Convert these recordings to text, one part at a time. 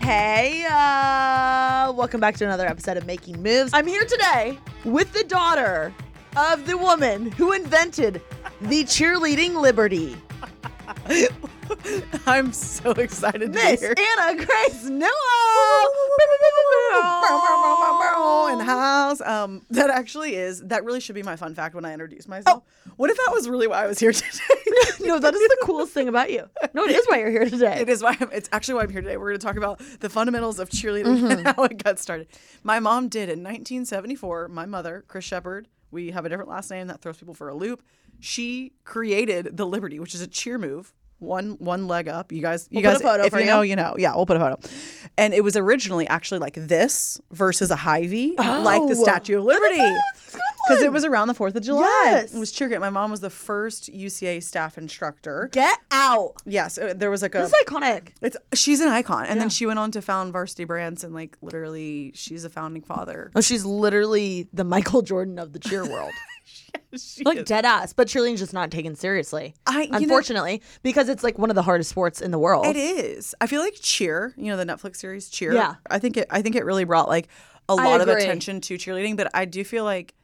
Hey, uh, welcome back to another episode of Making Moves. I'm here today with the daughter of the woman who invented the cheerleading liberty, I'm so excited to Miss be here. Anna Grace Newell. in the house. Um, that actually is. That really should be my fun fact when I introduce myself. What if that was really why I was here today? no, that is the coolest thing about you. No, it is why you're here today. It is why I'm, it's actually why I'm here today. We're going to talk about the fundamentals of cheerleading and how it got started. My mom did in 1974. My mother, Chris Shepard, we have a different last name that throws people for a loop. She created the Liberty, which is a cheer move. One one leg up. You guys, you We'll guys, a photo if you you. know, you know. Yeah, we'll put a photo. And it was originally actually like this versus a high V, like the Oh. Statue of Liberty. That's a good Because it was around the 4th of July. Yes. It was cheer. My mom was the first UCA staff instructor. Get out. Yes, uh, there was like a. This is iconic. It's she's an icon, and then she went on to found Varsity Brands, and like literally, she's a founding father. Oh, she's literally the Michael Jordan of the cheer world. Like is. dead ass, but cheerleading's just not taken seriously. I- you know- unfortunately, because it's like one of the hardest sports in the world. It is. I feel like Cheer, you know, the Netflix series Cheer. Yeah. I think it. I think it really brought like a lot of attention to cheerleading, but I do feel like,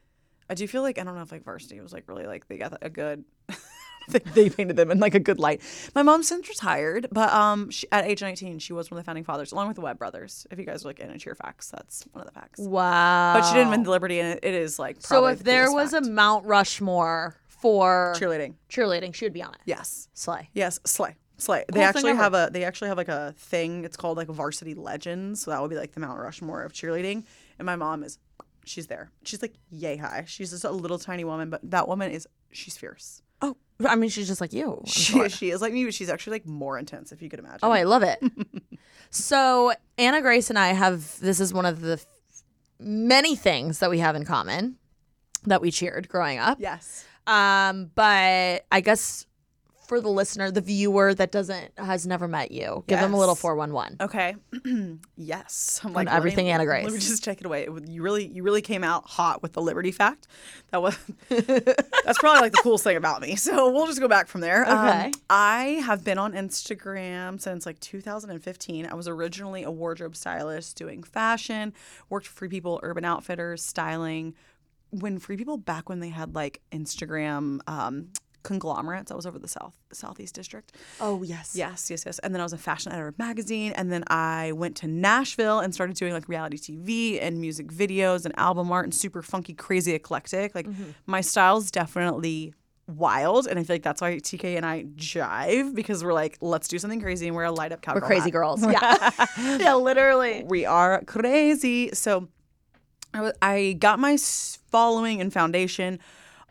I do feel like I don't know if like Varsity was like really like they got a good. they, they painted them in like a good light. My mom since retired, but um, she, at age 19, she was one of the founding fathers, along with the Webb brothers. If you guys are like into cheer facts, that's one of the facts. Wow. But she didn't win the Liberty, and it, it is like probably. So if the there was a. Mount Rushmore for cheerleading, cheerleading, she would be on it. yes, Slay. yes, slay. Slay. Coolest they actually ever. have a they actually have like a thing. It's called like Varsity Legends. So that would be like the Mount Rushmore of cheerleading. And my mom is she's there. She's like yay high. She's just a little tiny woman, but that woman is she's fierce. I mean, she's just like you. I'm She she is like me, but she's actually like more intense if you could imagine. Oh, I love it. so Anna Grace and I have this is one of the f- many things that we have in common that we cheered growing up. yes. Um, but I guess for the listener, the viewer that doesn't has never met you, give them a little four one one. Okay. yes. I'm On like me- everything Anna Let me just take it away. It You really, you really came out hot with the Liberty fact. That was that's probably like the coolest thing about me. So we'll just go back from there. Um, Okay. I have been on Instagram since like 2015. I was originally a wardrobe stylist doing fashion, worked for Free People, Urban Outfitters, styling. When Free People back when they had like Instagram um, conglomerates, I was over the south southeast district. Oh yes. Yes, yes, yes. And then I was a fashion editor of magazine. And then I went to Nashville and started doing like reality TV and music videos and album art and super funky, crazy, eclectic. Like Mm-hmm. my style's definitely wild. And I feel like that's why TK and I jive because we're like, let's do something crazy and we're a light up We're crazy hat. girls. Yeah. yeah, literally. We are crazy. So I wa- I got my following and foundation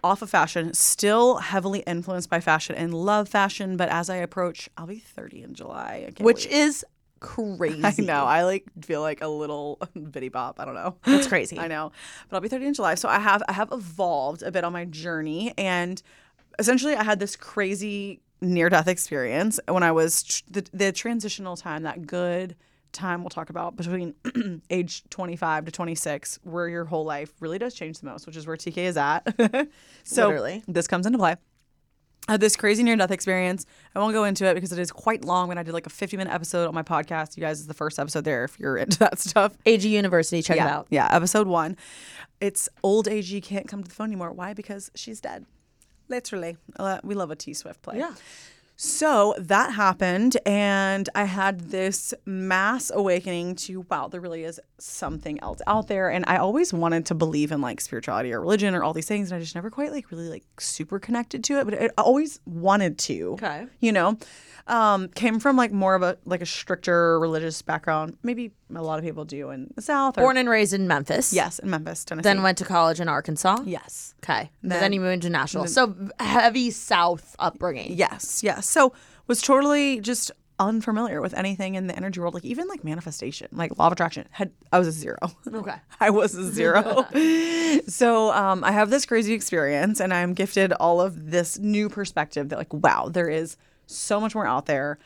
off of fashion, still heavily influenced by fashion and love fashion. But as I approach, I'll be 30 in July. Which wait. is crazy. I know. I like feel like a little bitty bop. I don't know. That's crazy. I know. But I'll be 30 in July. So I have I have evolved a bit on my journey and essentially, I had this crazy near death experience when I was tr- the, the transitional time, that good time we'll talk about between age 25 to 26, where your whole life really does change the most, which is where TK is at. so Literally. this comes into play. I had this crazy near death experience. I won't go into it because it is quite long. When I did like a 50 minute episode on my podcast, you guys is the first episode there if you're into that stuff. AG University, check yeah, it out. Yeah, episode one. It's old AG can't come to the phone anymore. Why? Because she's dead. Literally. Uh, we love a T Swift play. Yeah. So that happened, and I had this mass awakening to wow, there really is something else out there. And I always wanted to believe in like spirituality or religion or all these things, and I just never quite like really like super connected to it. But I always wanted to. Okay. You know, um, came from like more of a like a stricter religious background. Maybe a lot of people do in the South. Or, Born and raised in Memphis. yes, in Memphis, Tennessee. Then went to college in Arkansas. yes. Okay. Then, Then- you moved to Nashville. so heavy South upbringing. Yes, yes. So was totally just unfamiliar with anything in the energy world, like even like manifestation, like law of attraction. Had I was a zero. Okay. I was a zero. so um, I have this crazy experience, and I'm gifted all of this new perspective that like, wow, there is so much more out there.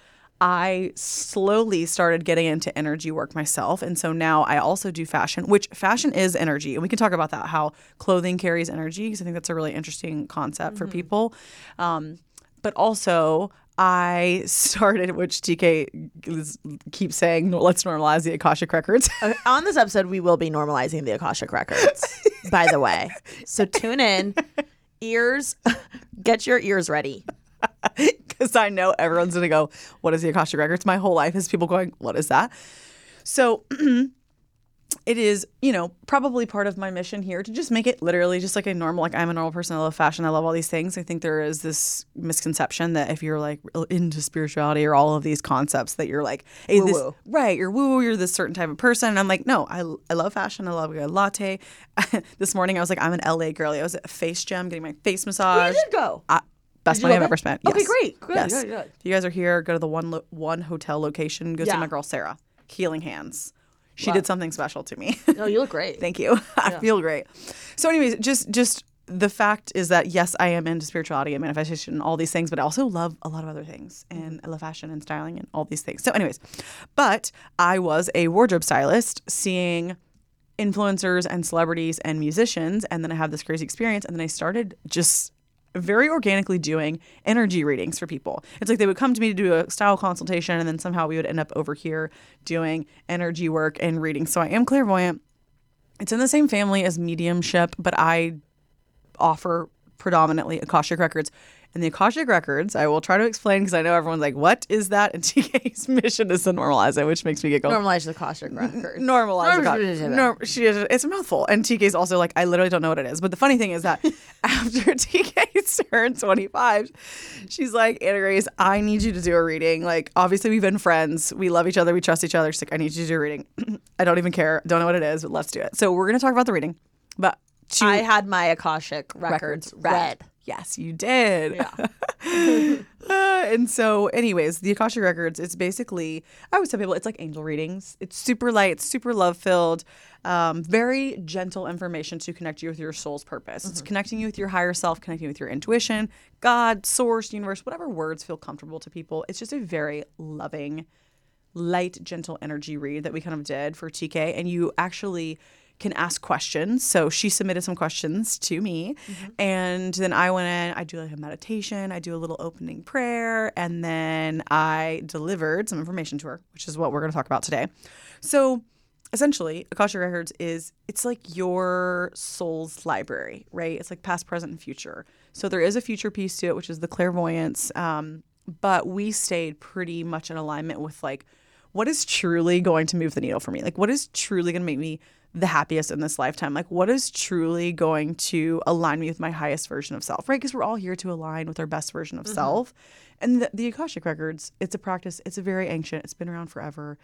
I slowly started getting into energy work myself. And so now I also do fashion, which fashion is energy. And we can talk about that, how clothing carries energy, because I think that's a really interesting concept for people. Um, but also, I started, which TK keeps saying, let's normalize the Akashic Records. On this episode, we will be normalizing the Akashic Records, by the way. So tune in. Ears, get your ears ready. because I know everyone's going to go, What is the Akashic Records? My whole life is people going, What is that? So it is, you know, probably part of my mission here to just make it literally just like a normal, like I'm a normal person. I love fashion. I love all these things. I think there is this misconception that if you're like into spirituality or all of these concepts, that you're like, hey, this, right, you're woo, you're this certain type of person. And I'm like, no, I, I love fashion. I love a latte. this morning I was like, I'm an LA girly. I was at FaceGym getting my face massage. did go? I, best money I've ever spent. Okay, Yes. great. Good, yes. good, good. If you guys are here, go to the one lo- one hotel location. Go see my girl Sarah, Healing Hands. She did something special to me. No, you look great. Thank you. I feel great. So, anyways, just just the fact is that yes, I am into spirituality and manifestation and all these things, but I also love a lot of other things, and mm-hmm. I love fashion and styling and all these things. So, anyways, but I was a wardrobe stylist, seeing influencers and celebrities and musicians, and then I had this crazy experience, and then I started just very organically doing energy readings for people. It's like they would come to me to do a style consultation, and then somehow we would end up over here doing energy work and readings. So I am clairvoyant. It's in the same family as mediumship, but I offer predominantly Akashic Records. And the Akashic Records, I will try to explain because I know everyone's like, what is that? And TK's mission is to normalize it, which makes me giggle. Normalize the Akashic Records. Normalize the Normalize Akashic- it. Norm- she is, it's a mouthful. And TK's also like, I literally don't know what it is. But the funny thing is that after TK turned 25, she's like, Anna Grace, I need you to do a reading. Like, obviously, we've been friends. We love each other. We trust each other. She's like, I need you to do a reading. I don't even care. Don't know what it is, but let's do it. So we're going to talk about the reading. But to I had my Akashic Records, read. Yes, you did. Yeah. and so, anyways, the Akashic Records, it's basically, I always tell people, it's like angel readings. It's super light, super love filled, um, very gentle information to connect you with your soul's purpose. It's connecting you with your higher self, connecting you with your intuition, God, source, universe, whatever words feel comfortable to people. It's just a very loving, light, gentle energy read that we kind of did for TK. And you actually can ask questions. So she submitted some questions to me. And then I went in, I do like a meditation, I do a little opening prayer, and then I delivered some information to her, which is what we're going to talk about today. So essentially, Akashic Records is it's like your soul's library, right? It's like past, present, and future. So there is a future piece to it, which is the clairvoyance. Um, but we stayed pretty much in alignment with like what is truly going to move the needle for me? Like what is truly going to make me the happiest in this lifetime? Like what is truly going to align me with my highest version of self, right? Because we're all here to align with our best version of mm-hmm. self. And the, the Akashic Records, it's a practice. It's a very ancient. It's been around forever.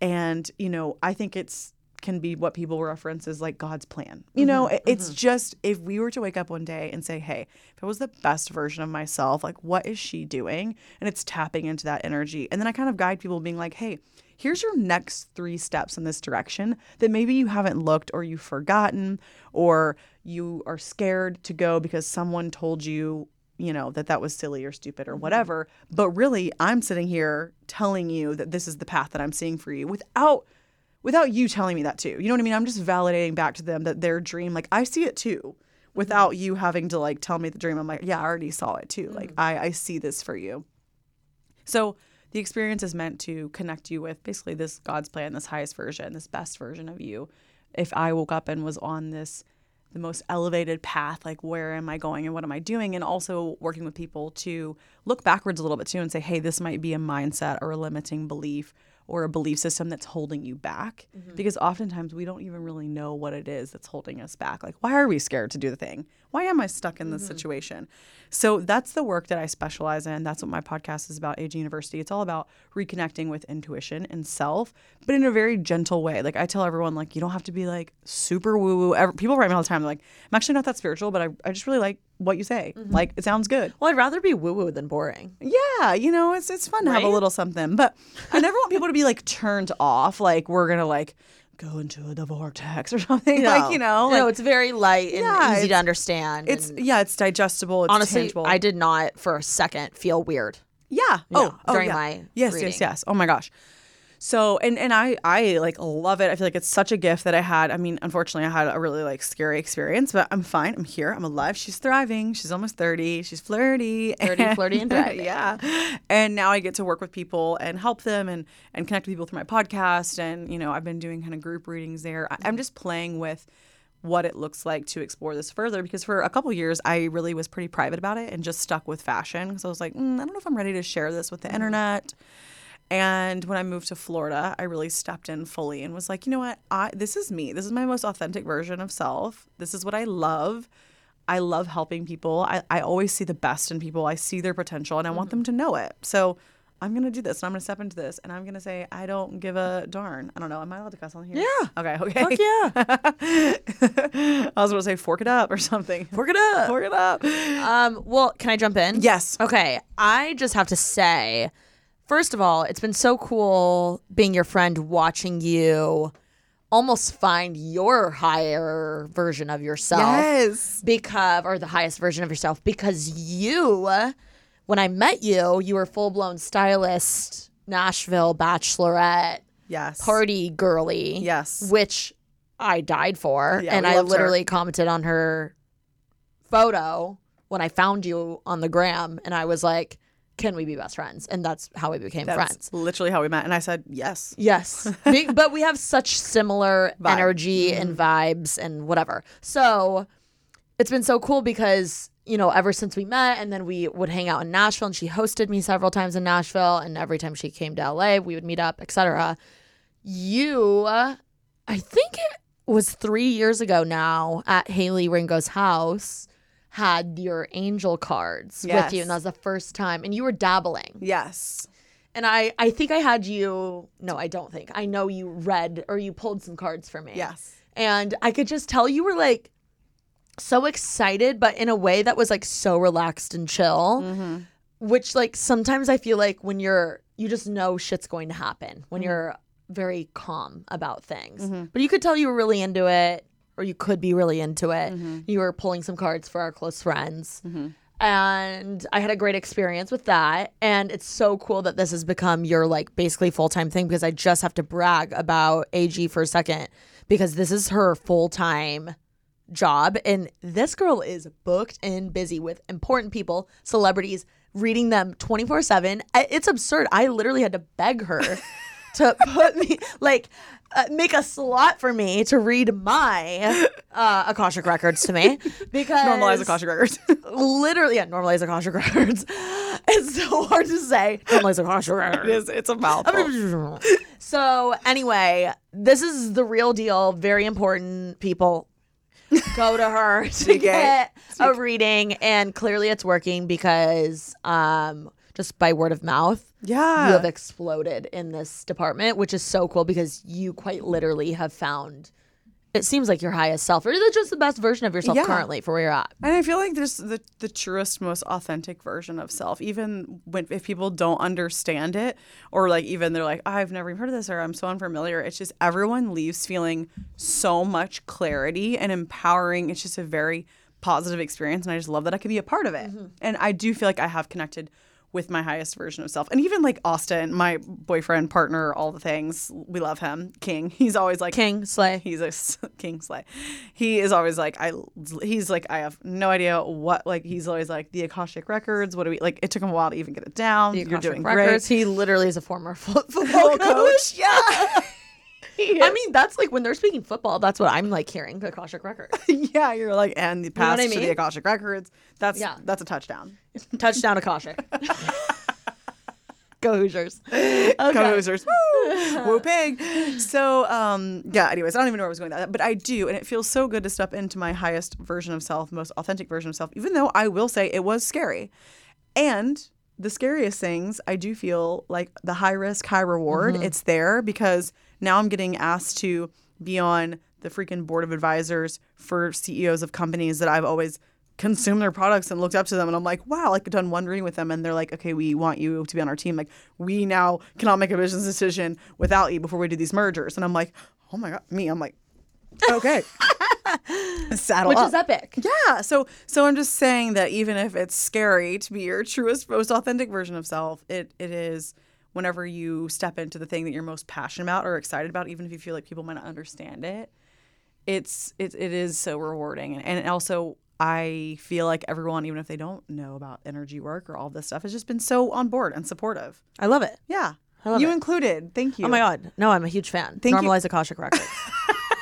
And, you know, I think it's can be what people reference as like God's plan. You mm-hmm. know, it- it's mm-hmm. just if we were to wake up one day and say, "Hey, if I was the best version of myself, like what is she doing?" and it's tapping into that energy. And then I kind of guide people being like, "Hey, here's your next 3 steps in this direction that maybe you haven't looked or you've forgotten or you are scared to go because someone told you you know, that that was silly or stupid or mm-hmm. whatever. But really, I'm sitting here telling you that this is the path that I'm seeing for you without without you telling me that too. You know what I mean? I'm just validating back to them that their dream, like I see it too, mm-hmm. without you having to like tell me the dream. I'm like, yeah, I already saw it too. Like mm. I, I see this for you. So the experience is meant to connect you with basically this God's plan, this highest version, this best version of you. If I woke up and was on this the most elevated path, like where am I going and what am I doing? And also working with people to look backwards a little bit too and say, hey, this might be a mindset or a limiting belief or a belief system that's holding you back. Mm-hmm. Because oftentimes we don't even really know what it is that's holding us back. Like, why are we scared to do the thing? Why am I stuck in this mm-hmm. situation? So that's the work that I specialize in. That's what my podcast is about, AG University. It's all about reconnecting with intuition and self, but in a very gentle way. Like I tell everyone, like, you don't have to be like super woo woo. People write me all the time. They're like, I'm actually not that spiritual, but I, I just really like what you say. Mm-hmm. Like, it sounds good. Well, I'd rather be woo woo than boring. Yeah, you know, it's it's fun to have a little something, but I never want people to be like turned off. Like we're gonna like go into a vortex or something. Like you know, no, it's very light and Yeah, easy to understand. it's yeah, it's digestible. It's honestly, tangible. I did not for a second feel weird. Yeah. Oh, oh, during yeah. my yes, reading. yes, yes. Oh my gosh. So and and I I like love it. I feel like it's such a gift that I had. I mean, unfortunately, I had a really like scary experience, but I'm fine. I'm here. I'm alive. She's thriving. She's almost 30. She's flirty. Flirty, flirty, and thriving. yeah. And now I get to work with people and help them and and connect with people through my podcast. And you know, I've been doing kind of group readings there. I, I'm just playing with what it looks like to explore this further because for a couple years I really was pretty private about it and just stuck with fashion. So I was like, mm, I don't know if I'm ready to share this with the internet. And when I moved to Florida, I really stepped in fully and was like, you know what? I this is me. This is my most authentic version of self. This is what I love. I love helping people. I, I always see the best in people. I see their potential and I want them to know it. So I'm gonna do this and I'm gonna step into this and I'm gonna say I don't give a darn. I don't know. Am I allowed to cuss on here? Yeah. Okay. Okay. Fuck yeah. I was gonna say fork it up or something. Fork it up. Fork it up. Um, well, can I jump in? Yes. Okay. I just have to say, first of all, it's been so cool being your friend, watching you almost find your higher version of yourself. Yes. Because, or the highest version of yourself, because you, when I met you, you were full blown stylist, Nashville bachelorette, Yes. party girly. Yes. Which I died for. Yeah, and I loved her. literally commented on her photo when I found you on the gram and I was like, can we be best friends? And that's how we became That's friends. literally how we met. And I said yes. Yes. Be- but we have such similar Vibe. Mm-hmm. energy and vibes and whatever. So it's been so cool because, you know, ever since we met and then we would hang out in Nashville and she hosted me several times in Nashville and every time she came to LA, we would meet up, etc. You, uh, I think it was three years ago now at Haley Ringo's house, had your angel cards with you. And that was the first time. And you were dabbling. Yes. And I, I think I had you. No, I don't think. I know you read or you pulled some cards for me. Yes. And I could just tell you were like so excited, but in a way that was like so relaxed and chill. Mm-hmm. Which like sometimes I feel like when you're you just know shit's going to happen Mm-hmm. when you're very calm about things. But you could tell you were really into it, or you could be really into it. Mm-hmm. You were pulling some cards for our close friends. And I had a great experience with that. And it's so cool that this has become your like basically full time thing because I just have to brag about AG for a second because this is her full time job. And this girl is booked and busy with important people, celebrities, reading them 24 7. It's absurd. I literally had to beg her to put me, like, uh, make a slot for me to read my uh, Akashic records to me because Normalize Akashic records. literally yeah, normalize Akashic records. It's so hard to say. Normalize Akashic it records. is. It's a mouthful. so anyway, this is the real deal. Very important people. Go to her to get a reading, and clearly it's working because um, just by word of mouth, Yeah. you have exploded in this department, which is so cool because you quite literally have found. It seems like your highest self, or just the best version of yourself Yeah. currently for where you're at. And I feel like there's the, the truest, most authentic version of self. Even when if people don't understand it, or like even they're like, I've never even heard of this, or I'm so unfamiliar. It's just everyone leaves feeling so much clarity and empowering. It's just a very positive experience, and I just love that I could be a part of it. Mm-hmm. And I do feel like I have connected with my highest version of self, and even like Austin, my boyfriend, partner, all the things. We love him, King. He's always like King Slay. He's a king slay. He is always like I. He's like I have no idea what like. He's always like the Akashic records. What do we like? It took him a while to even get it down. The You're Akashic doing Records. great. He literally is a former football coach. Yeah. I mean, that's like when they're speaking football. That's what I'm like hearing. The Akashic Records. yeah, you're like and the know what pass I to the? Akashic records. That's Yeah. that's a touchdown. Touchdown Akashic. Go Hoosiers. Okay. Go Hoosiers. Woo! Woo pig. So um yeah, anyways, I don't even know where I was going with that. But I do, and it feels so good to step into my highest version of self, most authentic version of self, even though I will say it was scary. And the scariest things, I do feel like the high risk, high reward, it's there because now I'm getting asked to be on the freaking board of advisors for CEOs of companies that I've always consumed their products and looked up to them. And I'm like, wow, like I've done one reading with them. And they're like, okay, we want you to be on our team. Like, we now cannot make a business decision without you before we do these mergers. And I'm like, oh my God, me. I'm like, okay. Saddle Which up. is epic. Yeah. So so I'm just saying that even if it's scary to be your truest, most authentic version of self, it it is whenever you step into the thing that you're most passionate about or excited about, even if you feel like people might not understand it, it's it, it is so rewarding. And, and also I feel like everyone, even if they don't know about energy work or all this stuff, has just been so on board and supportive. I love it. Yeah. I love you it. included. Thank you. Oh my God. No, I'm a huge fan. Thank you. Normalize Akashic Records.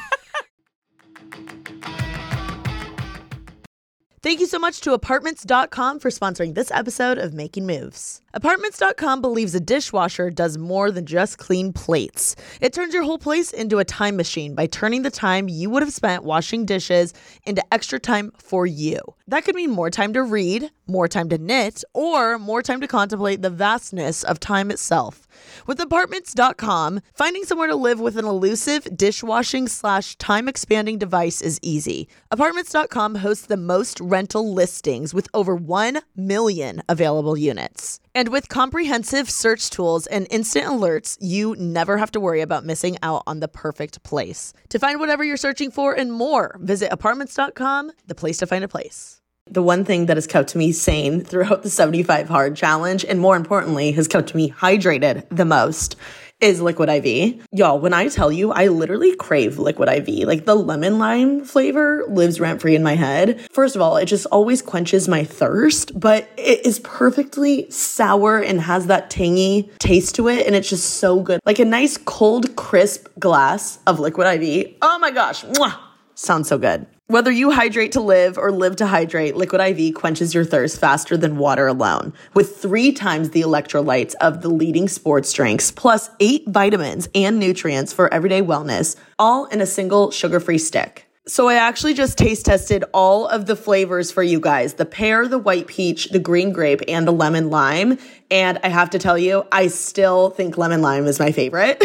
Thank you so much to Apartments.com for sponsoring this episode of Making Moves. Apartments.com believes a dishwasher does more than just clean plates. It turns your whole place into a time machine by turning the time you would have spent washing dishes into extra time for you. That could mean more time to read, more time to knit, or more time to contemplate the vastness of time itself. With apartments.com, finding somewhere to live with an elusive dishwashing slash time expanding device is easy. Apartments.com hosts the most rental listings with over 1 million available units. And with comprehensive search tools and instant alerts, you never have to worry about missing out on the perfect place. To find whatever you're searching for and more, visit apartments.com, the place to find a place. The one thing that has kept me sane throughout the 75 hard challenge, and more importantly, has kept me hydrated the most, is Liquid IV. Y'all, when I tell you, I literally crave Liquid IV. Like the lemon lime flavor lives rent free in my head. First of all, it just always quenches my thirst, but it is perfectly sour and has that tangy taste to it. And it's just so good. Like a nice cold, crisp glass of Liquid IV. Oh my gosh. Mwah. Sounds so good. Whether you hydrate to live or live to hydrate, Liquid IV quenches your thirst faster than water alone. With three times the electrolytes of the leading sports drinks, plus eight vitamins and nutrients for everyday wellness, all in a single sugar free stick. So I actually just taste tested all of the flavors for you guys the pear, the white peach, the green grape, and the lemon lime. And I have to tell you, I still think lemon lime is my favorite.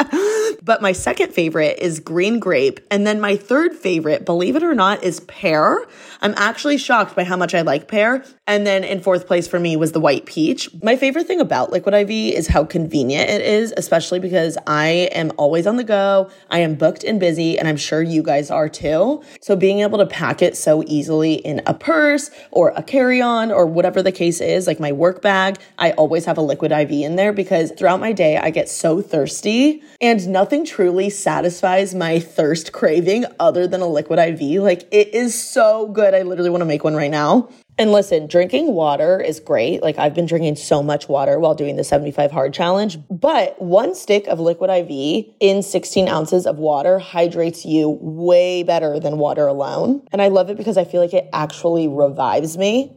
but my second favorite is green grape. And then my third favorite, believe it or not, is pear. I'm actually shocked by how much I like pear. And then in fourth place for me was the white peach. My favorite thing about Liquid IV is how convenient it is, especially because I am always on the go. I am booked and busy, and I'm sure you guys are too. So being able to pack it so easily in a purse or a carry on or whatever the case is, like my work bag, I always have a Liquid IV in there because throughout my day, I get so thirsty and nothing truly satisfies my thirst craving other than a Liquid IV. Like it is so good. I literally want to make one right now. And listen, drinking water is great. Like I've been drinking so much water while doing the 75 hard challenge, but one stick of liquid IV in 16 ounces of water hydrates you way better than water alone. And I love it because I feel like it actually revives me.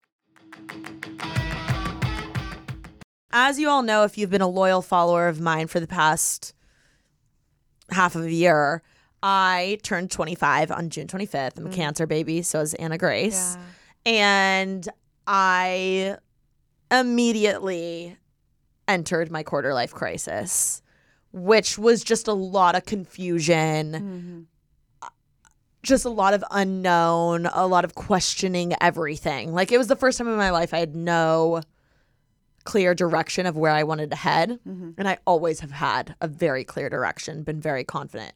As you all know, if you've been a loyal follower of mine for the past half of a year, I turned 25 on June 25th. I'm a mm. cancer baby, so is Anna Grace. And I immediately entered my quarter life crisis, which was just a lot of confusion, mm-hmm. just a lot of unknown, a lot of questioning everything. Like it was the first time in my life I had no clear direction of where I wanted to head. Mm-hmm. And I always have had a very clear direction, been very confident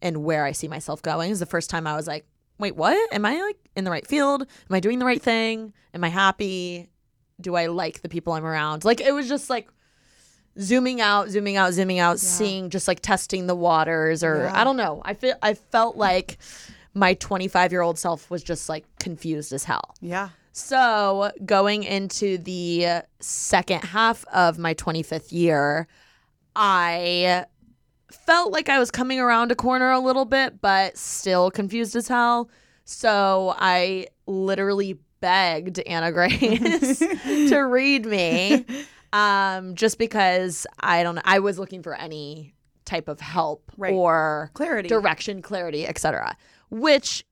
in where I see myself going. Is the first time I was like, wait, what? Am I like in the right field? Am I doing the right thing? Am I happy? Do I like the people I'm around? Like it was just like zooming out, zooming out, zooming out, seeing just like testing the waters or I don't know. I feel I felt like my 25 year old self was just like confused as hell. Yeah. So, going into the second half of my 25th year, I felt like I was coming around a corner a little bit, but still confused as hell. So, I literally begged Anna Grace to read me um, just because I don't I was looking for any type of help Right. or Clarity. direction, clarity, etc. Which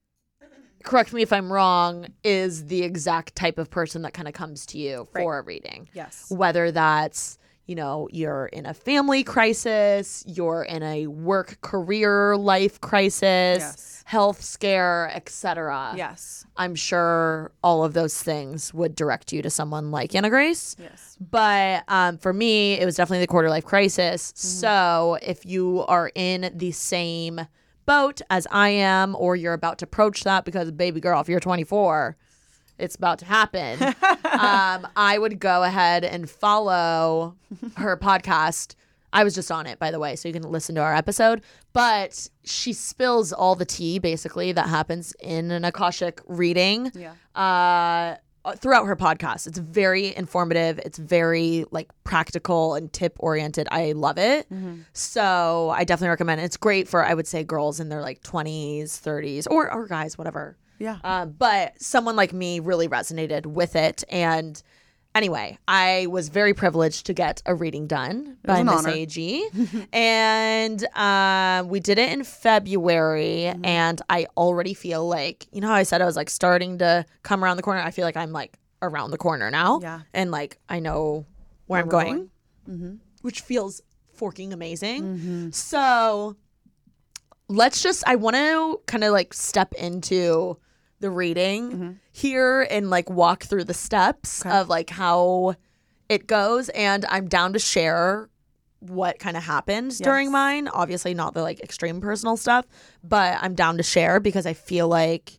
correct me if I'm wrong, is the exact type of person that kind of comes to you for a reading. Yes. Whether that's, you know, you're in a family crisis, you're in a work career life crisis, Yes. health scare, etc. Yes. I'm sure all of those things would direct you to someone like Anna Grace. Yes. But um, for me, it was definitely the quarter life crisis. Mm-hmm. So if you are in the same boat as I am, or you're about to approach that, because baby girl, if you're 24, it's about to happen. um, I would go ahead and follow her podcast. I was just on it, by the way, so you can listen to our episode. But she spills all the tea, basically, that happens in an Akashic reading Yeah. uh, throughout her podcast. It's very informative. It's very like practical and tip oriented. I love it. So I definitely recommend it. It's great for I would say girls in their like 20s, 30s, or or guys, whatever. Yeah. Um, but someone like me really resonated with it. And anyway, I was very privileged to get a reading done by an Miss honor. AG. and uh, we did it in February. Mm-hmm. And I already feel like, you know how I said I was like starting to come around the corner? I feel like I'm like around the corner now. Yeah. And like I know where, I'm going, going. which feels forking amazing. So let's just I want to kind of like step into the reading mm-hmm. here and like walk through the steps of like how it goes and I'm down to share what kind of happened during mine. Obviously not the like extreme personal stuff, but I'm down to share because I feel like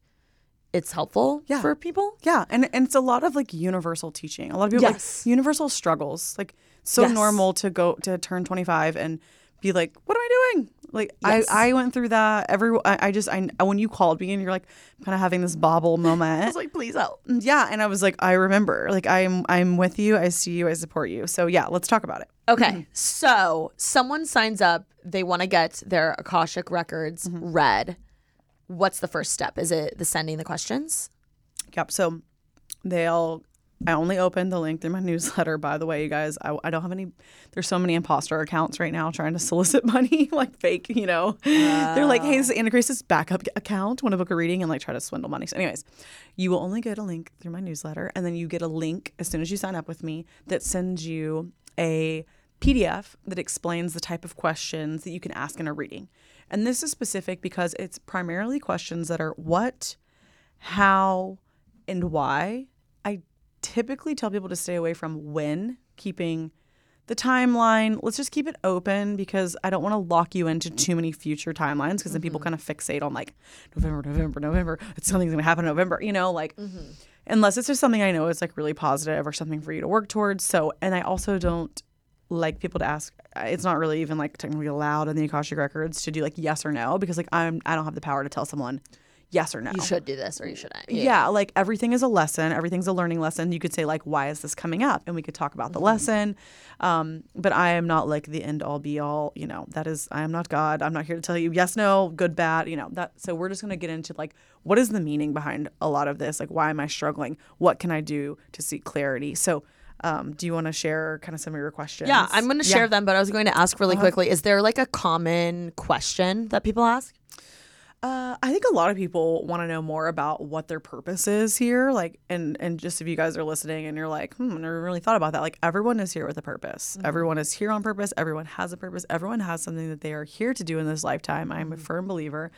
it's helpful Yeah. for people. Yeah, and and it's a lot of like universal teaching. A lot of people Yes. like universal struggles. Like so Yes. normal to go to turn 25 and be like, "What am I doing?" Like Yes. I I went through that. Every I, I just I when you called me and you're like kind of having this bobble moment. I was like, please help. yeah, and I was like, I remember. Like I'm I'm with you. I see you. I support you. So yeah, let's talk about it. Okay, so someone signs up, they want to get their Akashic records mm-hmm. read. What's the first step? Is it the sending the questions? Yep. So they'll. I only opened the link through my newsletter. By the way, you guys, I, I don't have any. There's so many imposter accounts right now trying to solicit money, like fake. You know, they're like, "Hey, this is Anna Grace's backup account. Want to book a reading?" and like try to swindle money. So, anyways, you will only get a link through my newsletter, and then you get a link as soon as you sign up with me that sends you a PDF that explains the type of questions that you can ask in a reading. And this is specific because it's primarily questions that are what, how, and why. Typically tell people to stay away from when, keeping the timeline. Let's just keep it open because I don't want to lock you into too many future timelines because then people mm-hmm. kind of fixate on like November, November, November. It's something's going to happen in November, you know, like mm-hmm. unless it's just something I know is like really positive or something for you to work towards. So, and I also don't like people to ask uh, it's not really even like technically allowed in the Akashic records to do like yes or no because like I'm I don't have the power to tell someone yes or no. You should do this or you shouldn't. Yeah. like everything is a lesson. Everything's a learning lesson. You could say like, why is this coming up? And we could talk about the lesson. Um, but I am not like the end all be all. You know, that is I am not God. I'm not here to tell you yes, no, good, bad. You know that. So we're just gonna get into like what is the meaning behind a lot of this? Like, why am I struggling? What can I do to seek clarity? So. Um, do you want to share kind of some of your questions? Yeah, I'm going to share Yeah. them, but I was going to ask really quickly is there like a common question that people ask? Uh, I think a lot of people want to know more about what their purpose is here. Like, and and just if you guys are listening and you're like, hmm, I never really thought about that. Like, everyone is here with a purpose. Everyone is here on purpose. Everyone has a purpose. Everyone has something that they are here to do in this lifetime. I'm a firm believer.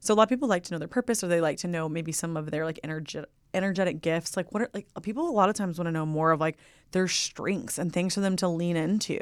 So a lot of people like to know their purpose, or they like to know maybe some of their like energetic energetic gifts. Like, what are like people a lot of times want to know more of like their strengths and things for them to lean into.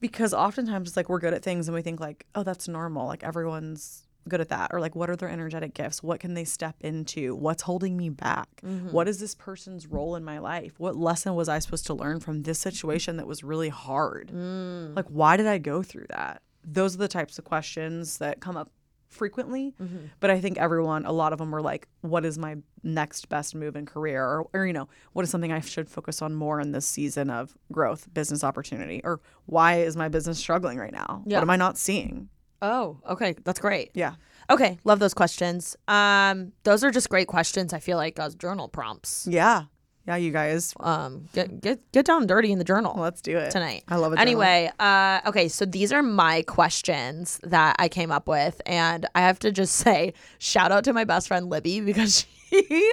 Because oftentimes it's like we're good at things and we think like, oh, that's normal. Like everyone's good at that? Or like what are their energetic gifts? What can they step into? What's holding me back? Mm-hmm. What is this person's role in my life? What lesson was i supposed to learn from this situation that was really hard? Mm. Like why did i go through that? Those are the types of questions that come up frequently mm-hmm. but i think everyone a lot of them were like what is my next best move in career? Or, or you know what is something i should focus on more in this season of growth business opportunity? Or why is my business struggling right now? Yeah. what am i not seeing Oh, okay. That's great. yeah Okay, love those questions. Um, those are just great questions. I feel like as journal prompts. Yeah. Yeah, you guys. Um, get get get down dirty in the journal. Let's do it. tonight. I love it. Anyway, uh, okay, so these are my questions that I came up with, and I have to just say, shout out to my best friend Libby because she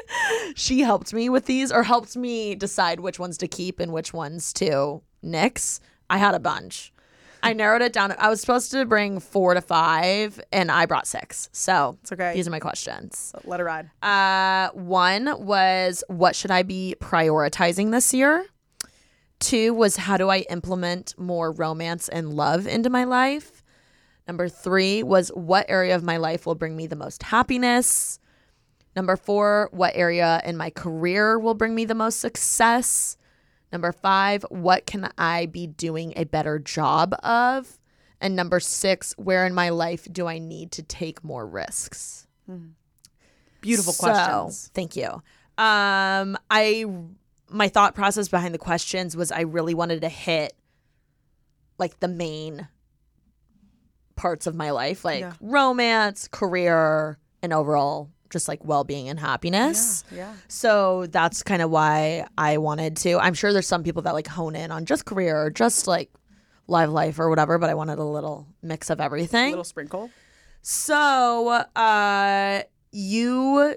she helped me with these, or helped me decide which ones to keep and which ones to nix. I had a bunch. I narrowed it down. I was supposed to bring four to five, and I brought six. So It's okay. these are my questions. Let it ride. Uh, one was what should I be prioritizing this year? Two was how do I implement more romance and love into my life? Number three was what area of my life will bring me the most happiness? Number four, what area in my career will bring me the most success? Number five, what can I be doing a better job of? And number six, where in my life do I need to take more risks? Beautiful So, questions. Thank you. Um, I my thought process behind the questions was I really wanted to hit like the main parts of my life, like Yeah. romance, career, and overall just like well being and happiness. Yeah. So that's kind of why I wanted to. I'm sure there's some people that like hone in on just career or just like live life or whatever, but I wanted a little mix of everything. A little sprinkle. So, uh, you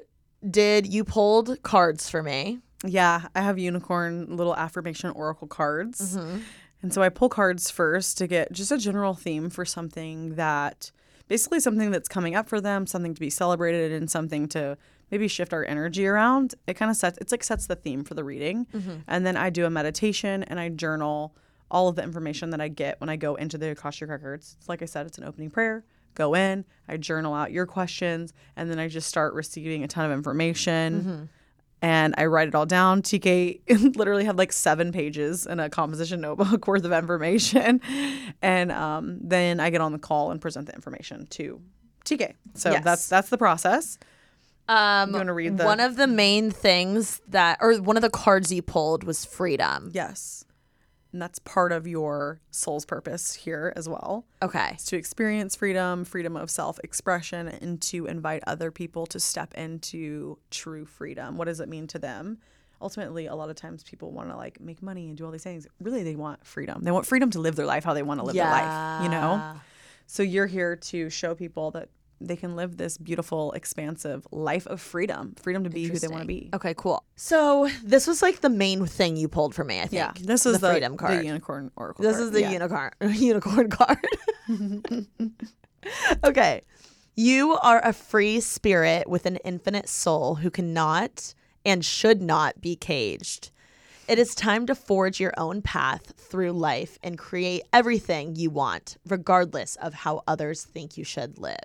did you pulled cards for me? Yeah, I have unicorn little affirmation oracle cards. Mm-hmm. And so I pull cards first to get just a general theme for something that basically something that's coming up for them, something to be celebrated and something to maybe shift our energy around. It kind of sets it's like sets the theme for the reading. Mm-hmm. And then I do a meditation and I journal all of the information that I get when I go into the Akashic records. It's like I said, it's an opening prayer. Go in, I journal out your questions, and then I just start receiving a ton of information and I write it all down. TK literally had like seven pages in a composition notebook worth of information. And um, then I get on the call and present the information to TK. So Yes. that's that's the process. Um, You wanna read the- one of the main things that, or one of the cards you pulled was freedom. Yes. And that's part of your soul's purpose here as well. Okay. To experience freedom, freedom of self expression, and to invite other people to step into true freedom. What does it mean to them? Ultimately, a lot of times people want to like make money and do all these things. Really, they want freedom. They want freedom to live their life how they want to live their life, you know? So you're here to show people that they can live this beautiful, expansive life of freedom, freedom to be who they want to be. Okay, cool. So this was like the main thing you pulled for me. I think. Yeah, this is the, the, freedom card. the unicorn oracle. This card. is the Yeah. unicorn unicorn card. okay. You are a free spirit with an infinite soul who cannot and should not be caged. It is time to forge your own path through life and create everything you want, regardless of how others think you should live.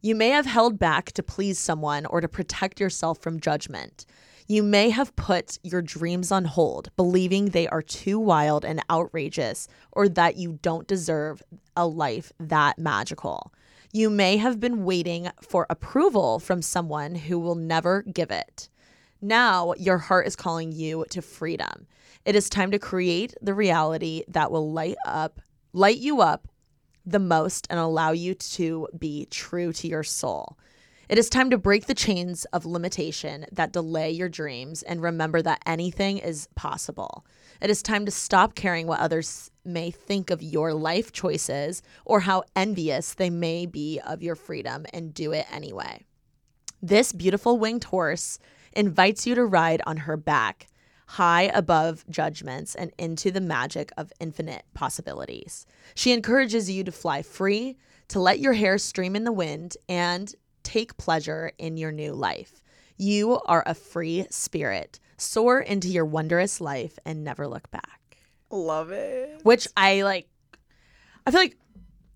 You may have held back to please someone or to protect yourself from judgment. You may have put your dreams on hold, believing they are too wild and outrageous or that you don't deserve a life that magical. You may have been waiting for approval from someone who will never give it. Now your heart is calling you to freedom. It is time to create the reality that will light up, light you up the most and allow you to be true to your soul. It is time to break the chains of limitation that delay your dreams and remember that anything is possible. It is time to stop caring what others may think of your life choices or how envious they may be of your freedom and do it anyway. This beautiful winged horse invites you to ride on her back, high above judgments and into the magic of infinite possibilities. She encourages you to fly free, to let your hair stream in the wind, and take pleasure in your new life. You are a free spirit. Soar into your wondrous life and never look back. Love it. Which I like. I feel like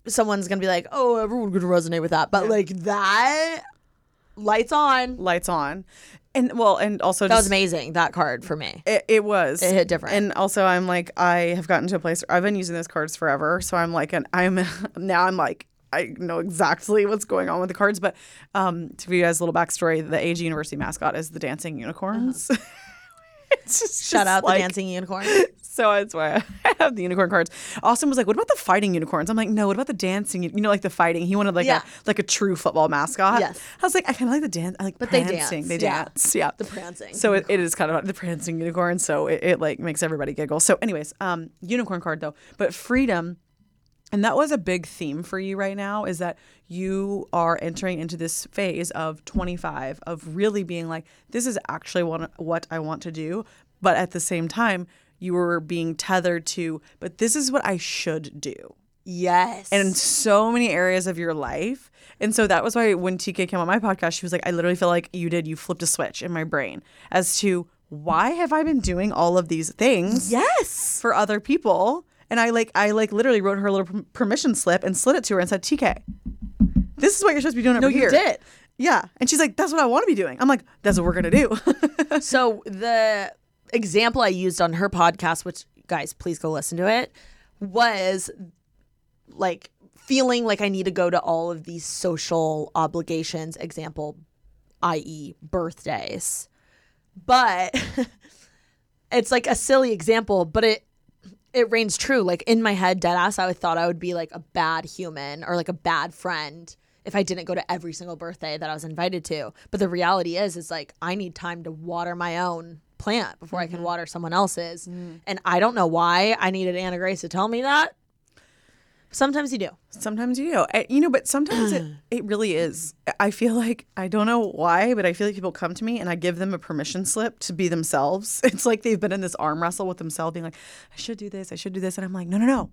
someone's gonna be like, "Oh, everyone's gonna resonate with that," but like that, lights on. Lights on. And well, and also That just was amazing. That card for me. It, it was. It hit different. And also, I'm like, I have gotten to a place where I've been using those cards forever. So I'm like, and I'm now I'm like, I know exactly what's going on with the cards. But um, to give you guys a little backstory, the AG University mascot is the dancing unicorns. it's just, Uh-huh. Shout out like- the dancing unicorn. So that's why I have the unicorn cards. Austin was like, "What about the fighting unicorns?" I'm like, "No, what about the dancing? You know, like the fighting. He wanted like Yeah. a like a true football mascot." Yes. I was like, I kind of like the dance. I like But they prancing. dance, They yeah. dance. Yeah. The prancing So it, it is kind of the prancing unicorn. So it, it like makes everybody giggle. So, anyways, um, unicorn card though, but freedom. And that was a big theme for you right now is that you are entering into this phase of 25 of really being like, this is actually what, what I want to do. But at the same time, you were being tethered to, but this is what I should do yes. and in so many areas of your life. And so that was why when TK came on my podcast, she was like, I literally feel like you did, you flipped a switch in my brain as to why have I been doing all of these things yes. for other people? And I like, I like literally wrote her a little permission slip and slid it to her and said, TK, this is what you're supposed to be doing over No, you here. did. Yeah. And she's like, that's what I want to be doing. I'm like, that's what we're going to do. So the example I used on her podcast, which guys, please go listen to it, was like feeling like I need to go to all of these social obligations, example, i.e., birthdays. But it's like a silly example, but it it reigns true. Like in my head, dead ass, I thought I would be like a bad human or like a bad friend if I didn't go to every single birthday that I was invited to. But the reality is, is like I need time to water my own plant before I can water someone else's. And I don't know why I needed Anna Grace to tell me that. Sometimes you do. Sometimes you do. Uh, You know, but sometimes it, it really is. I feel like, I don't know why, but I feel like people come to me and I give them a permission slip to be themselves. It's like they've been in this arm wrestle with themselves, being like, I should do this, I should do this. And I'm like, no, no, no.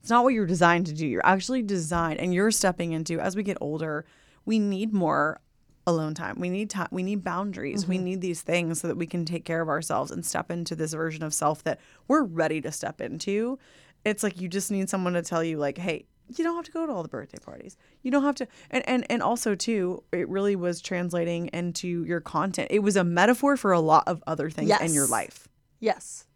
It's not what you're designed to do. You're actually designed, and you're stepping into, as we get older, we need more alone time. We need time. We need boundaries. We mm-hmm. need these things so that we can take care of ourselves and step into this version of self that we're ready to step into. It's like you just need someone to tell you, like, hey, you don't have to go to all the birthday parties. You don't have to. And and and also too, it really was translating into your content. It was a metaphor for a lot of other things in your life. Yes.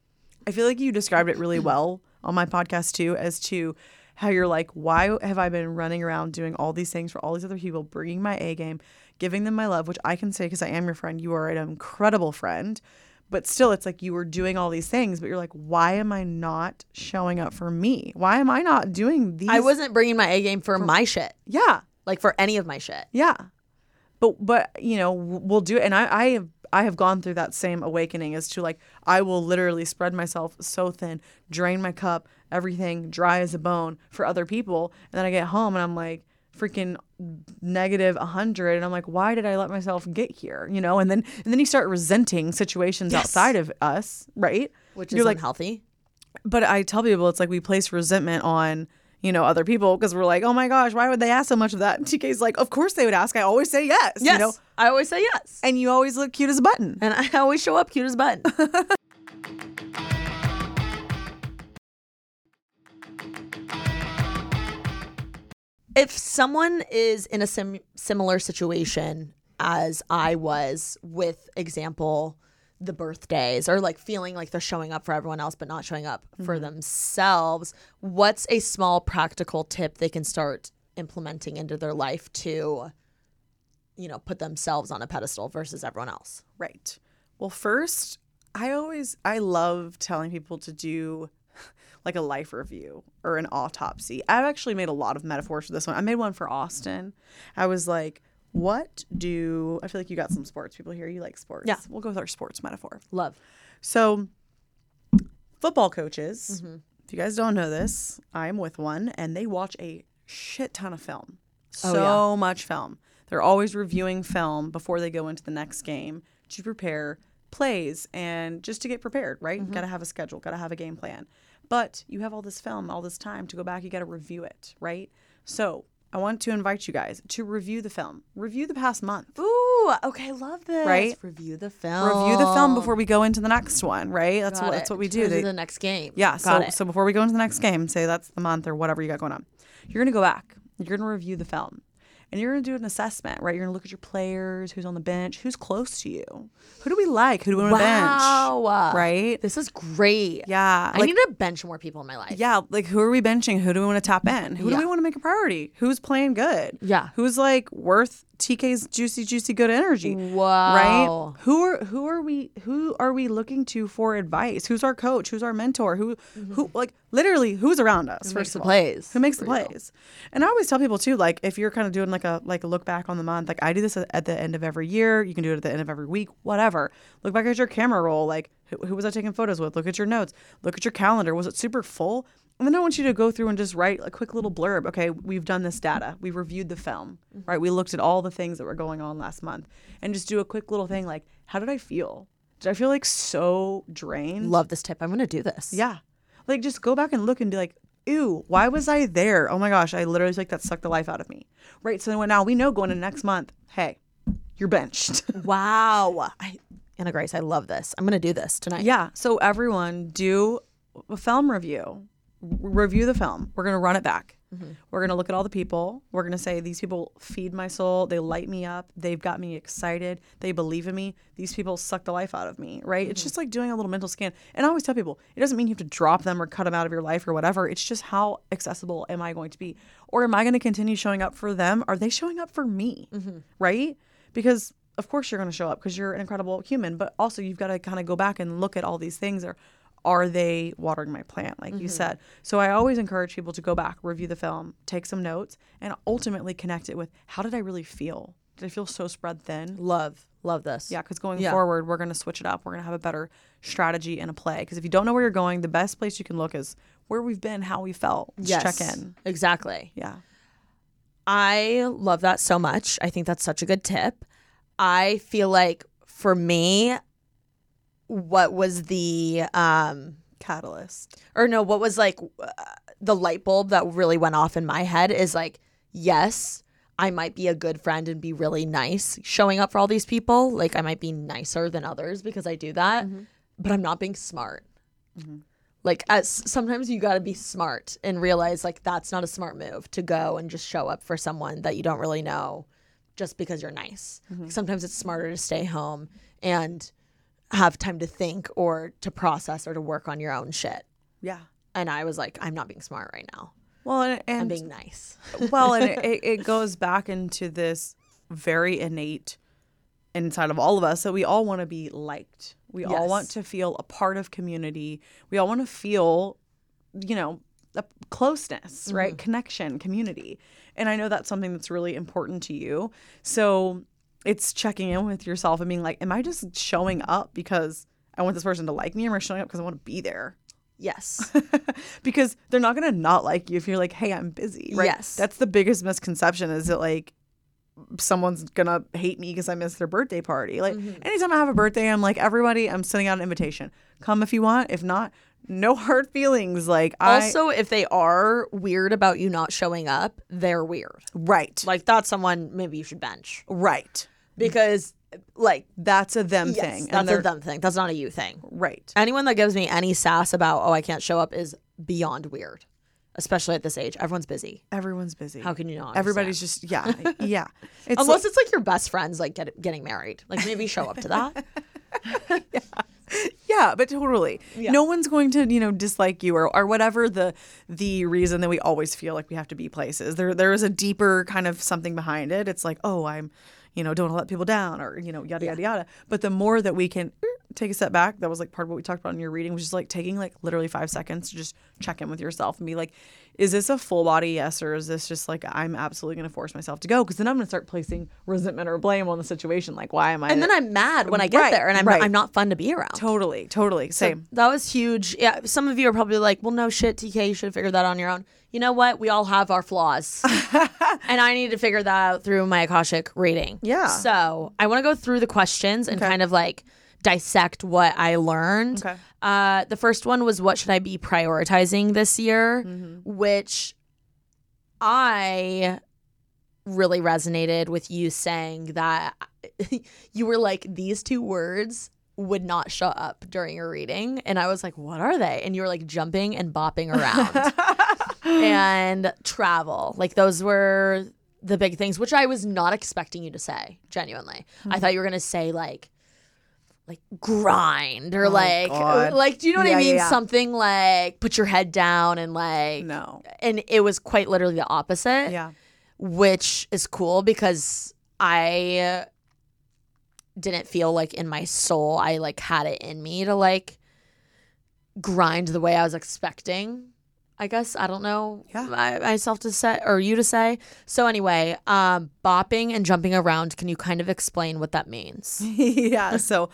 I feel like you described it really well on my podcast too, as to how you're like, why have I been running around doing all these things for all these other people, bringing my A game, giving them my love, which I can say because I am your friend. You are an incredible friend. But still, it's like you were doing all these things, but you're like, why am I not showing up for me? Why am I not doing these? I wasn't bringing my A game for my shit, Yeah. like for any of my shit. Yeah. But but you know we'll do it, and I I have I have gone through that same awakening as to like I will literally spread myself so thin, drain my cup, everything dry as a bone for other people, and then I get home and I'm like freaking negative 100 and I'm like why did I let myself get here? You know and then and then you start resenting situations outside of us right? Which You're is like unhealthy. but I tell people it's like we place resentment on you know other people because we're like oh my gosh why would they ask so much of that and TK's like of course they would ask I always say yes Yes. you know I always say yes. and you always look cute as a button And I always show up cute as a button. if someone is in a sim- similar situation as I was with example the birthdays or like feeling like they're showing up for everyone else but not showing up for mm-hmm. themselves what's a small practical tip they can start implementing into their life to you know put themselves on a pedestal versus everyone else? Right. Well first I always I love telling people to do like a life review or an autopsy. I've actually made a lot of metaphors for this one. I made one for Austin. I was like what do I feel like you got some sports people here? You like sports. Yeah. We'll go with our sports metaphor. Love. So, football coaches, Mm-hmm. if you guys don't know this, I'm with one and they watch a shit ton of film. Oh, So much film. They're always reviewing film before they go into the next game to prepare plays and just to get prepared, right? Mm-hmm. Got to have a schedule, got to have a game plan. But you have all this film, all this time to go back, you got to review it, right? So, I want to invite you guys to review the film. Review the past month. Ooh, okay, love this. Right? Review the film. Review the film before we go into the next one, right? That's Got what it. that's what we do. They- the next game. Yeah. Got so it. so before we go into the next game, say that's the month or whatever you got going on, you're gonna go back. You're gonna review the film, and you're gonna do an assessment. Right. You're gonna look at your players, who's on the bench, who's close to you, who do we like, who do we want to wow. bench, right? This is great. Yeah. I like- need to bench more people in my life. yeah, like who are we benching? Who do we want to tap in? Who do we want to make a priority? Who's playing good? Yeah. Who's like worth TK's juicy, juicy good energy? Wow. Right? Who are who are we who are we looking to for advice? Who's our coach? Who's our mentor? Who mm-hmm. who like literally who's around us? Who first makes the all? plays Who makes the you? plays? And I always tell people too, like if you're kind of doing like a like a look back on the month, like I do this at at the end of every year. You can do it at the end of every week, whatever. Look back at your camera roll, like who, who was I taking photos with? Look at your notes. Look at your calendar. Was it super full? And then I want you to go through and just write a quick little blurb. Okay, we've done this data. We reviewed the film, Mm-hmm. right? We looked at all the things that were going on last month, and just do a quick little thing like, how did I feel? Did I feel like so drained? Love this tip. I'm gonna do this. Yeah. Like just go back and look and be like, ew, why was I there? Oh my gosh, I literally feel like that sucked the life out of me. Right. So then now we know going into next month, hey, you're benched. Wow. I, Anna Grace, I love this. I'm gonna do this tonight. yeah. So everyone do a film review. Review the film. We're gonna run it back. Mm-hmm. We're gonna look at all the people. We're gonna say these people feed my soul. They light me up. They've got me excited. They believe in me. These people suck the life out of me. Right? It's mm-hmm. just like doing a little mental scan. And I always tell people it doesn't mean you have to drop them or cut them out of your life or whatever. It's just how accessible am I going to be, or am I going to continue showing up for them? Are they showing up for me? Mm-hmm. Right? Because of course you're going to show up because you're an incredible human, but also you've got to kind of go back and look at all these things. Or are they watering my plant, like you mm-hmm. said? So I always encourage people to go back, review the film, take some notes, and ultimately connect it with how did I really feel? Did I feel so spread thin? Love. Love this. Yeah, because going Yeah. forward, we're going to switch it up. We're going to have a better strategy and a play. Because if you don't know where you're going, the best place you can look is where we've been, how we felt. Yes. check in. Exactly. Yeah. I love that so much. I think that's such a good tip. I feel like for me, what was the um Catalyst. or no, what was like uh, the light bulb that really went off in my head is like, yes, I might be a good friend and be really nice showing up for all these people. Like I might be nicer than others because I do that, but I'm not being smart. Like as sometimes you got to be smart and realize like that's not a smart move to go and just show up for someone that you don't really know just because you're nice. Sometimes it's smarter to stay home and have time to think or to process or to work on your own shit. Yeah. And I was like, I'm not being smart right now. Well, and, I'm being nice. well, and it, it, goes back into this very innate inside of all of us that we all want to be liked. We all want to feel a part of community. We all want to feel, you know, a closeness, right? Mm-hmm. Connection, community. And I know that's something that's really important to you. So it's checking in with yourself and being like, am I just showing up because I want this person to like me or am I showing up because I want to be there? Yes. because they're not gonna not like you if you're like, hey, I'm busy. Right? Yes. That's the biggest misconception is that like someone's gonna hate me because I missed their birthday party. Like Mm-hmm. anytime I have a birthday, I'm like, everybody, I'm sending out an invitation. Come if you want. If not, no hard feelings. Like I also, if they are weird about you not showing up, they're weird. right, Like that's someone maybe you should bench right. because like That's a them yes, thing. that's a them thing. That's not a you thing. Right. Anyone that gives me any sass about oh I can't show up is beyond weird, especially at this age. Everyone's busy. Everyone's busy. How can you not? Everybody's understand? just yeah, yeah. It's Unless it's like your best friends like get, getting married. Like maybe show up to that. Yeah, but totally. No one's going to, you know, dislike you or, or whatever the the reason that we always feel like we have to be places. There there is a deeper kind of something behind it. It's like, oh, I'm, you know, don't let people down or, you know, yada yada yada. But the more that we can take a step back. That was like part of what we talked about in your reading, which is like taking like literally five seconds to just check in with yourself and be like, is this a full body yes or is this just like I'm absolutely going to force myself to go? Because then I'm going to start placing resentment or blame on the situation. Like, why am I? And then I'm mad when I get Right, there, and I'm right. I'm not fun to be around. totally, totally same. That was huge. Yeah, some of you are probably like, "Well, no shit, TK, you should have figured that out on your own." You know what? We all have our flaws, and I need to figure that out through my akashic reading. Yeah. So I want to go through the questions and kind of like dissect what I learned. Okay. Uh, the first one was, "What should I be prioritizing this year?" Which I really resonated with you saying that you were like these two words would not show up during your reading. And I was like what are they? And you were like jumping and bopping around. And travel. Like those were the big things which I was not expecting you to say genuinely. I thought you were going to say like like grind or oh, like uh, God. like do you know what Yeah, I mean yeah. something like put your head down and like No. and it was quite literally the opposite Yeah. which is cool because I didn't feel like in my soul I like had it in me to like grind the way I was expecting. I guess I don't know Yeah. my- myself to say or you to say. So anyway, um, bopping and jumping around. Can you kind of explain what that means? yeah. So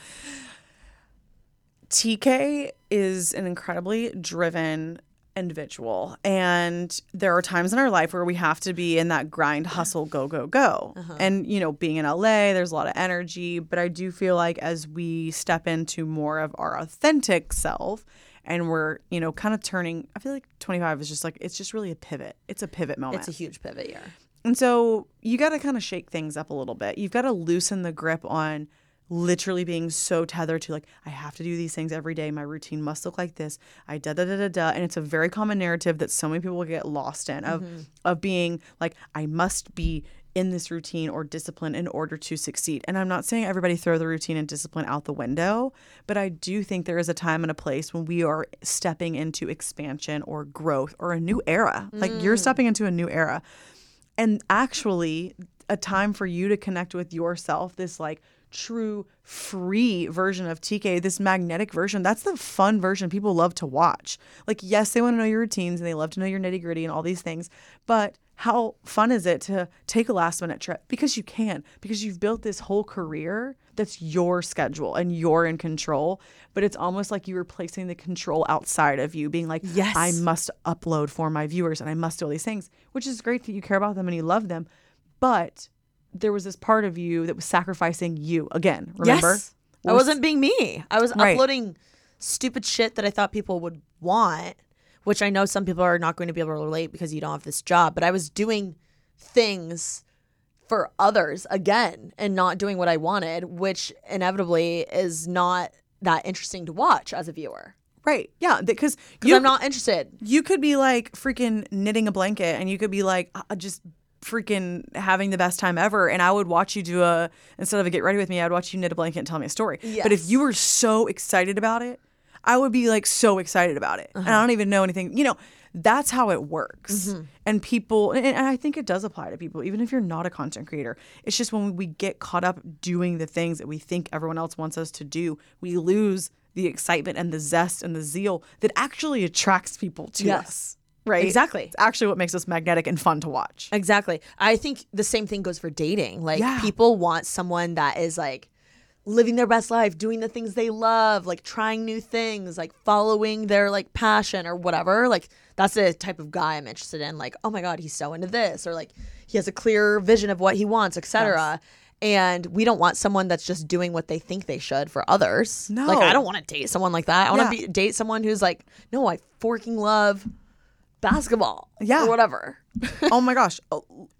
TK is an incredibly driven individual. And there are times in our life where we have to be in that grind, hustle, go, go, go. And, you know, being in LA, there's a lot of energy. But I do feel like as we step into more of our authentic self, and we're, you know, kind of turning, I feel like 25 is just like, it's just really a pivot. It's a pivot moment. It's a huge pivot year. And so you got to kind of shake things up a little bit. You've got to loosen the grip on literally being so tethered to like I have to do these things every day. My routine must look like this. I da da da da da. And it's a very common narrative that so many people get lost in of mm-hmm. of being like I must be in this routine or discipline in order to succeed. And I'm not saying everybody throw the routine and discipline out the window, but I do think there is a time and a place when we are stepping into expansion or growth or a new era. Like you're mm. stepping into a new era and actually a time for you to connect with yourself this like true free version of TK this magnetic version that's the fun version people love to watch like yes they want to know your routines and they love to know your nitty gritty and all these things but how fun is it to take a last minute trip because you can because you've built this whole career that's your schedule and you're in control but it's almost like you were placing the control outside of you being like Yes. i must upload for my viewers and I must do all these things, which is great that you care about them and you love them. But there was this part of you that was sacrificing you again. Remember? Yes. I wasn't being me. I was Right. uploading stupid shit that I thought people would want, which I know some people are not going to be able to relate because you don't have this job, but I was doing things for others again and not doing what I wanted, which inevitably is not that interesting to watch as a viewer. Right. Yeah. Because Because I'm not interested. you could be like freaking knitting a blanket and you could be like uh, just freaking having the best time ever and I would watch you do a instead of a get ready with me I'd watch you knit a blanket and tell me a story. But if you were so excited about it, I would be like so excited about it. And I uh-huh. don't even know anything. You know, that's how it works. Mm-hmm. And people and, and I think it does apply to people even if you're not a content creator. It's just when we get caught up doing the things that we think everyone else wants us to do, we lose the excitement and the zest and the zeal that actually attracts people to Yes. us. Right? Exactly. It's actually what makes us magnetic and fun to watch. Exactly. I think the same thing goes for dating. Like Yeah. people want someone that is like living their best life, doing the things they love, like trying new things, like following their like passion or whatever. Like that's the type of guy I'm interested in. Like, oh my god, he's so into this or like he has a clear vision of what he wants, etc. And we don't want someone that's just doing what they think they should for others. No. Like I don't want to date someone like that. I want to Yeah. date someone who's like, no, I forking love basketball. Yeah. Or whatever. oh my gosh.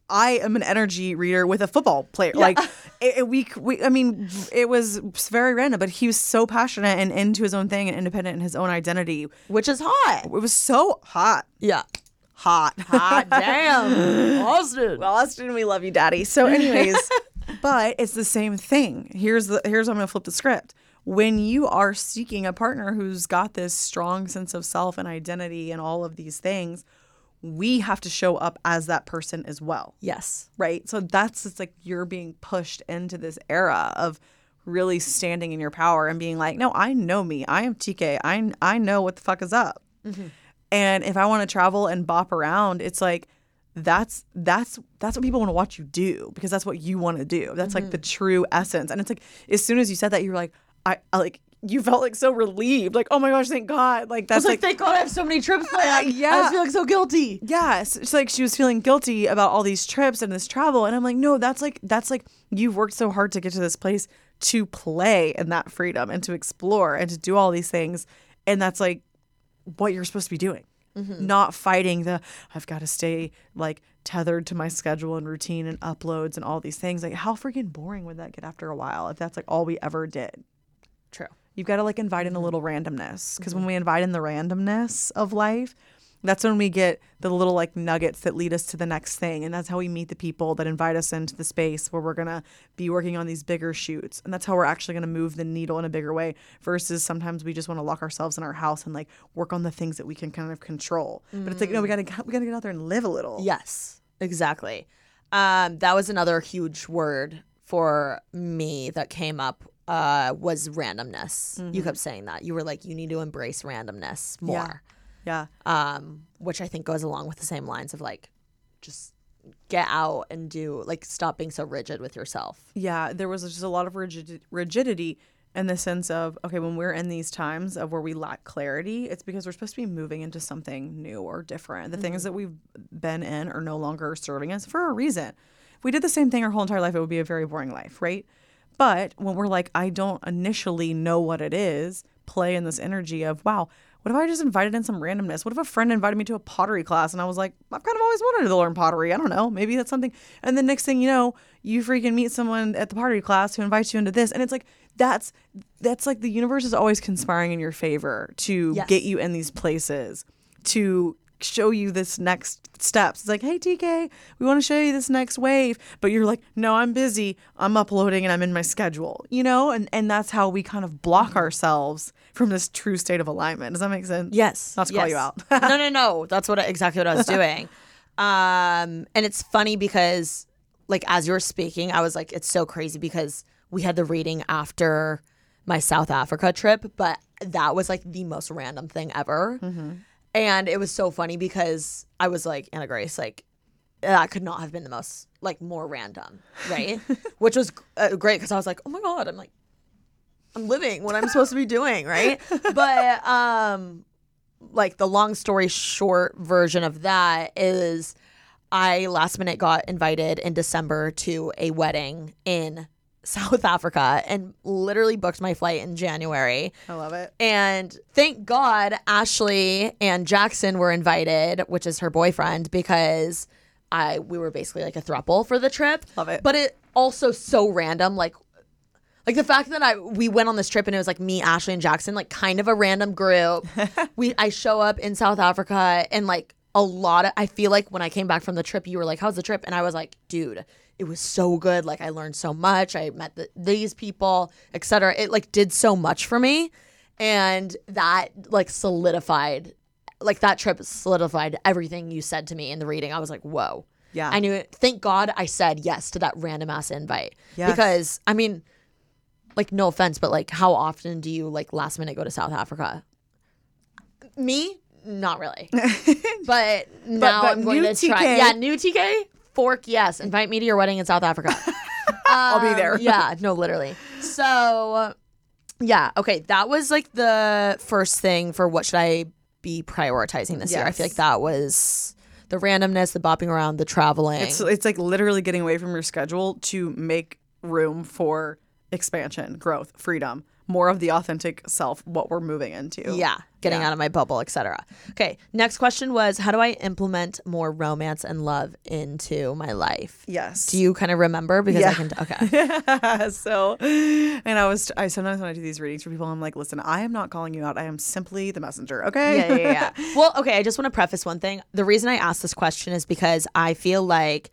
I am an energy reader with a football player. Like it, it- we, we, I mean, it was very random, but he was so passionate and into his own thing and independent in his own identity. Which is hot. It was so hot, Yeah. hot. Hot damn. Austin. Well, Austin, we love you, Daddy. So, anyways, but it's the same thing. Here's the here's how I'm gonna flip the script. When you are seeking a partner who's got this strong sense of self and identity and all of these things, we have to show up as that person as well. yes. Right. So that's it's like you're being pushed into this era of really standing in your power and being like, no, I know me. I am TK. I I know what the fuck is up. Mm-hmm. And if I want to travel and bop around, it's like that's that's that's what people want to watch you do because that's what you want to do. That's like the mm-hmm. true essence. And it's like as soon as you said that, you're like, I, I like you felt like so relieved, like oh my gosh, thank God, like that's was like, like thank God I have so many trips planned. yeah. I was feeling so guilty. yeah, it's, like she was feeling guilty about all these trips and this travel, and I'm like, no, that's like that's like you've worked so hard to get to this place to play in that freedom and to explore and to do all these things, and that's like what you're supposed to be doing, mm-hmm. not fighting the I've got to stay like tethered to my schedule and routine and uploads and all these things. Like, how freaking boring would that get after a while if that's like all we ever did? True. You've got to like invite in a little randomness because when we invite in the randomness of life, that's when we get the little like nuggets that lead us to the next thing. And that's how we meet the people that invite us into the space where we're going to be working on these bigger shoots. And that's how we're actually going to move the needle in a bigger way versus sometimes we just want to lock ourselves in our house and like work on the things that we can kind of control. But it's like, no, we got to we got to get out there and live a little. Yes, exactly. Um, that was another huge word for me that came up uh, was randomness. You kept saying that. You were like, you need to embrace randomness more. Yeah. Um, which I think goes along with the same lines of like, just get out and do like stop being so rigid with yourself. Yeah, there was just a lot of rigid, rigidity in the sense of okay, when we're in these times of where we lack clarity, it's because we're supposed to be moving into something new or different. The things that we've been in are no longer serving us for a reason. If we did the same thing our whole entire life, it would be a very boring life, right? But when we're like, I don't initially know what it is, play in this energy of, wow, what if I just invited in some randomness? What if a friend invited me to a pottery class and I was like, I've kind of always wanted to learn pottery. I don't know. Maybe that's something. And the next thing you know, you freaking meet someone at the pottery class who invites you into this. And it's like, that's that's like the universe is always conspiring in your favor to Yes. get you in these places, to show you this next steps. It's like, hey TK, we want to show you this next wave, but you're like, no, I'm busy. I'm uploading and I'm in my schedule. You know, and and that's how we kind of block Mm-hmm. ourselves from this true state of alignment. Does that make sense? Yes. Not to call you yes. out. no, no, no. That's what I- exactly what I was doing. Um, and it's funny because, like, as you were speaking, I was like, it's so crazy because we had the reading after my South Africa trip, but that was like the most random thing ever. And it was so funny because I was like, Anna Grace, like, that could not have been the most, like, more random, right? Which was uh, great because I was like, oh my God, I'm like, I'm living what I'm supposed to be doing, right? But um like the long story short version of that is I last minute got invited in December to a wedding in South Africa and literally booked my flight in January. I love it. And thank God Ashley and Jackson were invited, which is her boyfriend, because I we were basically like a throuple for the trip. Love it. But it also so random, like like the fact that I we went on this trip and it was like me, Ashley, and Jackson, like kind of a random group. we I show up in South Africa and like a lot of I feel like when I came back from the trip, you were like, "How's the trip?" And I was like, "Dude, it was so good. Like I learned so much. I met the, these people, etc. It like did so much for me, and that like solidified, like that trip solidified everything you said to me in the reading. I was like, "Whoa." Yeah. I knew it. Thank God I said yes to that random ass invite. Yes. Because I mean, like no offense, but like how often do you like last minute go to South Africa? Me, not really. but now but I'm going to try. Yeah, new TK. Fork, yes. Invite me to your wedding in South Africa. I'll be there. Um, yeah, no, literally. So, yeah, okay. That was like the first thing for what should I be prioritizing this year. I feel like that was the randomness, the bopping around, the traveling. It's it's like literally getting away from your schedule to make room for expansion, growth, freedom, more of the authentic self, what we're moving into. Yeah, getting Yeah. out of my bubble, etc. Okay, next question was how do I implement more romance and love into my life? Yes. Do you kind of remember because I Yeah. can okay. so, and I was, I sometimes when I do these readings for people, I'm like, listen, I am not calling you out. I am simply the messenger. Okay. yeah, yeah, yeah. well, okay, I just want to preface one thing. The reason I asked this question is because I feel like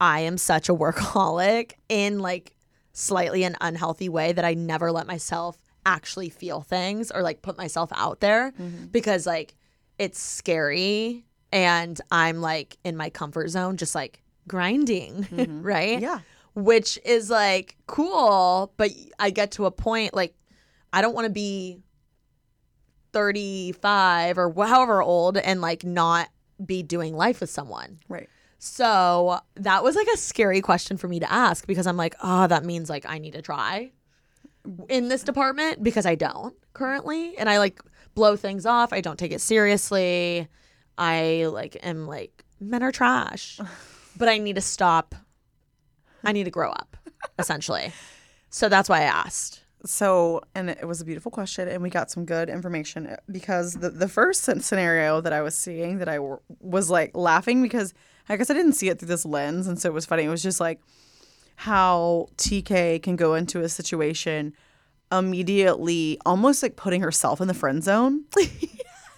I am such a workaholic in like slightly an unhealthy way that I never let myself actually feel things or like put myself out there mm-hmm. because like it's scary and I'm like in my comfort zone just like grinding, mm-hmm. right? Yeah. which is like cool, but I get to a point like I don't want to be 35 or however old and like not be doing life with someone. Right. So that was like a scary question for me to ask because I'm like, oh, that means like I need to try in this department because I don't currently. And I like blow things off. I don't take it seriously. I like am like, men are trash. but I need to stop. I need to grow up, essentially. So that's why I asked. So, and it was a beautiful question, and we got some good information uh, because the, the first scenario that I was seeing that I w- was like laughing because I guess I didn't see it through this lens, and so it was funny. It was just like how TK can go into a situation immediately, almost like putting herself in the friend zone.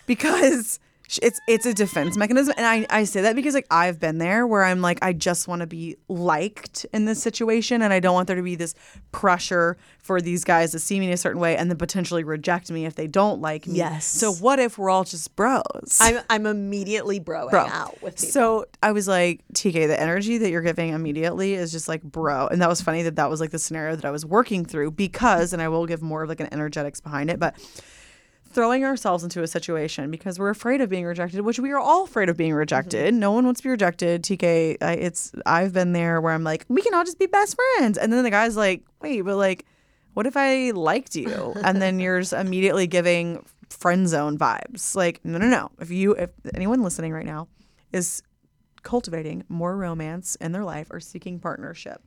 Because it's it's a defense mechanism. And I, I say that because like i've been there where i'm like i just want to be liked in this situation and i don't want there to be this pressure for these guys to see me in a certain way and then potentially reject me if they don't like me. Yes. so what if we're all just bros? I'm, I'm immediately broing bro. out with people. so i was like tk the energy that you're giving immediately is just like bro. And that was funny that that was like the scenario that i was working through because and i will give more of like an energetics behind it but throwing ourselves into a situation because we're afraid of being rejected, which we are all afraid of being mm-hmm. rejected. No one wants to be rejected. TK, I, it's I've been there where I'm like, we can all just be best friends, and then the guy's like, wait, but like, what if I liked you? And then you're just immediately giving friend zone vibes. Like, no, no, no. If you, if anyone listening right now is cultivating more romance in their life or seeking partnership,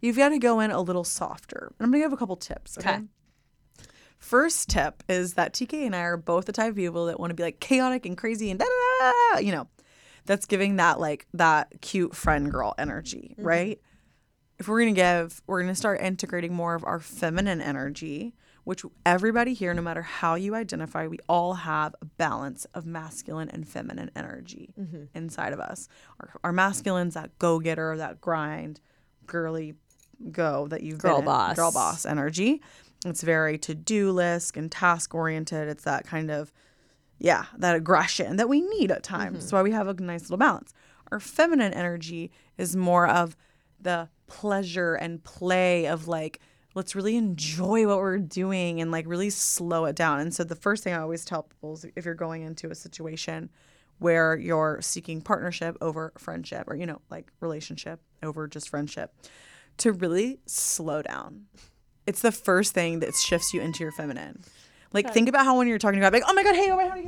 you've got to go in a little softer. And I'm gonna give a couple tips. okay? Okay. First tip is that TK and I are both the type of people that want to be like chaotic and crazy and da da da, you know. That's giving that like that cute friend girl energy, mm-hmm. right? If we're gonna give, we're gonna start integrating more of our feminine energy, which everybody here, no matter how you identify, we all have a balance of masculine and feminine energy mm-hmm. inside of us. Our, our masculines, that go getter, that grind, girly go that you've Girl boss. girl boss energy. It's very to do list and task oriented. It's that kind of, yeah, that aggression that we need at times. Mm-hmm. That's why we have a nice little balance. Our feminine energy is more of the pleasure and play of like, let's really enjoy what we're doing and like really slow it down. And so the first thing I always tell people is if you're going into a situation where you're seeking partnership over friendship or, you know, like relationship over just friendship, to really slow down. It's the first thing that shifts you into your feminine. Like think about how when you're talking about like, oh my god, hey, oh my God,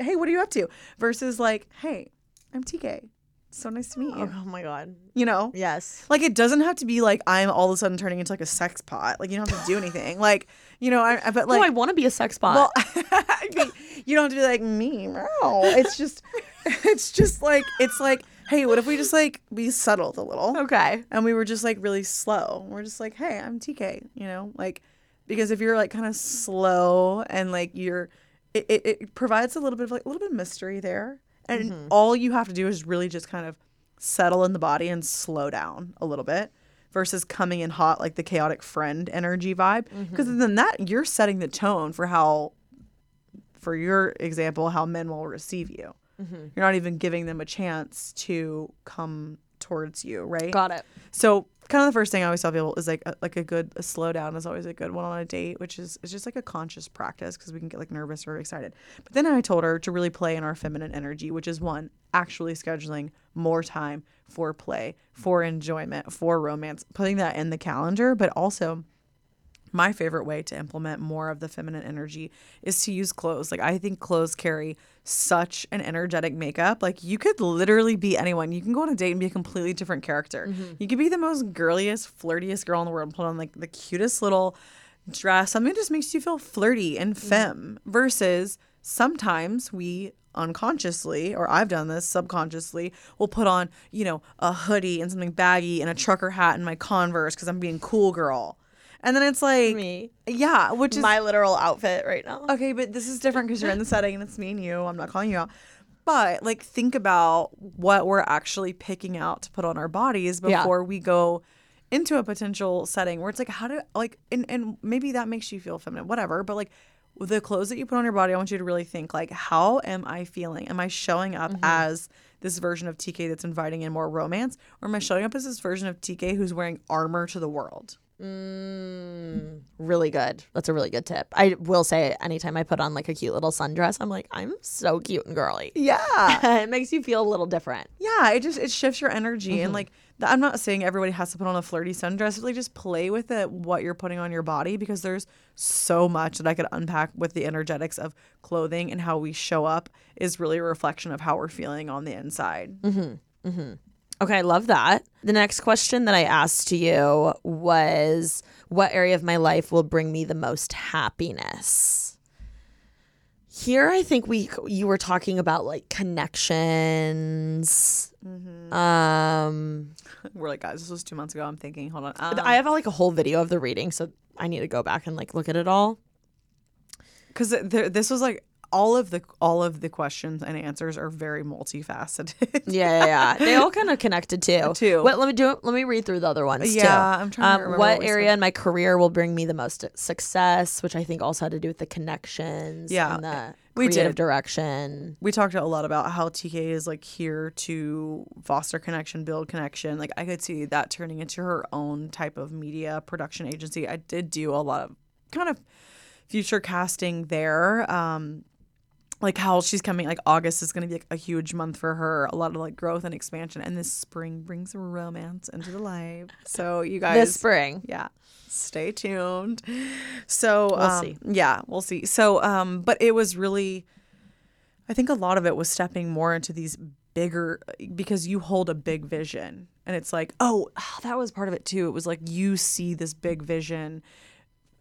hey, what are you up to? Versus like, hey, I'm TK. So nice to meet you. oh my God. You know? Yes. Like it doesn't have to be like I'm all of a sudden turning into like a sex pot. Like you don't have to do anything. Like you know, I, I but like oh, I want to be a sex bot. well, I mean, you don't have to be like me. No, it's just, it's just like it's like, hey, what if we just like we settled a little? okay. and we were just like really slow. We're just like, hey, I'm TK, you know, like because if you're like kind of slow and like you're, it, it, it provides a little bit of like a little bit of mystery there, and mm-hmm. all you have to do is really just kind of settle in the body and slow down a little bit versus coming in hot like the chaotic friend energy vibe mm-hmm. because then that you're setting the tone for how for your example how men will receive you Mm-hmm. you're not even giving them a chance to come towards you right Got it. so kind of the first thing I always tell people is like a, like a good a slow down is always a good one on a date, which is is just like a conscious practice because we can get like nervous or excited. But then I told her to really play in our feminine energy, which is one actually scheduling more time for play, for enjoyment, for romance, putting that in the calendar, but also my favorite way to implement more of the feminine energy is to use clothes. Like I think clothes carry such an energetic makeup. Like you could literally be anyone. You can go on a date and be a completely different character. Mm-hmm. You could be the most girliest, flirtiest girl in the world and put on like the cutest little dress. Something that just makes you feel flirty and mm-hmm. femme versus sometimes we unconsciously or I've done this subconsciously will put on, you know, a hoodie and something baggy and a trucker hat and my Converse cuz I'm being cool girl. And then it's like Me. yeah, which is My literal outfit right now. okay, but this is different because you're in the setting and it's me and you. I'm not calling you out. But like, think about what we're actually picking out to put on our bodies Yeah. before we go into a potential setting where it's like, how do like, and and maybe that makes you feel feminine, whatever. But like, the clothes that you put on your body, I want you to really think like, how am I feeling? Am I showing up mm-hmm. as this version of TK that's inviting in more romance, or am I showing up as this version of TK who's wearing armor to the world? Mm, really good. That's a really good tip. I will say, anytime I put on like a cute little sundress, I'm like, I'm so cute and girly. Yeah. it makes you feel a little different. Yeah, it just it shifts your energy Mm-hmm. and like I'm not saying everybody has to put on a flirty sundress. Really, just play with it what you're putting on your body because there's so much that I could unpack with the energetics of clothing and how we show up is really a reflection of how we're feeling on the inside. Okay, I love that. The next question that I asked to you was what area of my life will bring me the most happiness? Here I think we you were talking about like connections. Um We're like, guys, this was two months ago. I'm thinking, hold on. Um, I have like a whole video of the reading, so I need to go back and like look at it all. because this was like all of the all of the questions and answers are very multifaceted. Yeah, yeah, yeah. they all kind of connected too. Too. What, let me do. Let me read through the other ones. Yeah, too. I'm trying to remember what what area in my career will bring me the most success, which I think also had to do with the connections. Yeah, and the we creative did. direction. we talked a lot about how TK is like here to foster connection, build connection. Like I could see that turning into her own type of media production agency. I did do a lot of kind of future casting there. Um like how she's coming like August is going to be like a huge month for her, a lot of like growth and expansion and this spring brings romance into the life. So you guys This spring. yeah stay tuned so We'll um, see. yeah we'll see so um but it was really i think a lot of it was stepping more into these bigger because you hold a big vision and it's like oh that was part of it too it was like you see this big vision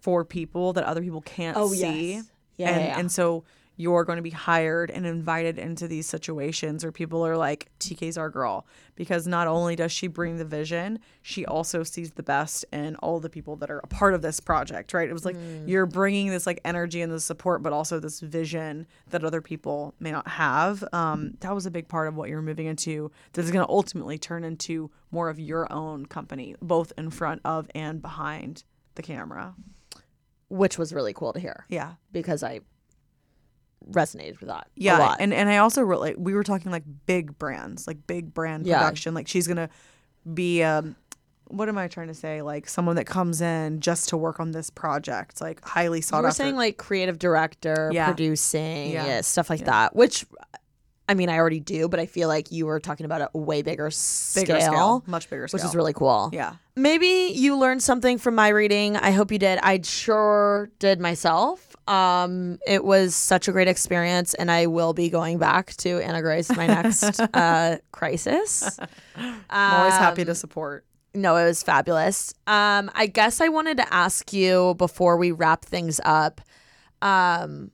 for people that other people can't Oh, see yes. Yeah, and yeah, yeah. and so you're going to be hired and invited into these situations where people are like TK's our girl. Because not only does she bring the vision she also sees the best in all the people that are a part of this project right? It was like Mm. you're bringing this like energy and the support but also this vision that other people may not have. Um, that was a big part of what you're moving into that's going to ultimately turn into more of your own company both in front of and behind the camera. Which was really cool to hear. Yeah. Because I resonated with that. a Yeah, lot. and and I also wrote like we were talking like big brands, like big brand Yeah. production. Like she's gonna be um, what am I trying to say? Like someone that comes in just to work on this project, like highly sought you were after. saying like creative director, Yeah. producing, Yeah. yeah, stuff like that. Which, I mean, I already do, but I feel like you were talking about a way bigger scale, bigger scale, much bigger scale, which is really cool. yeah. Maybe you learned something from my reading. I hope you did. I sure did myself. Um, it was such a great experience, and I will be going back to Anna Grace my next uh, crisis. I'm always happy Um, to support. No, it was fabulous. Um, I guess I wanted to ask you before we wrap things up, um,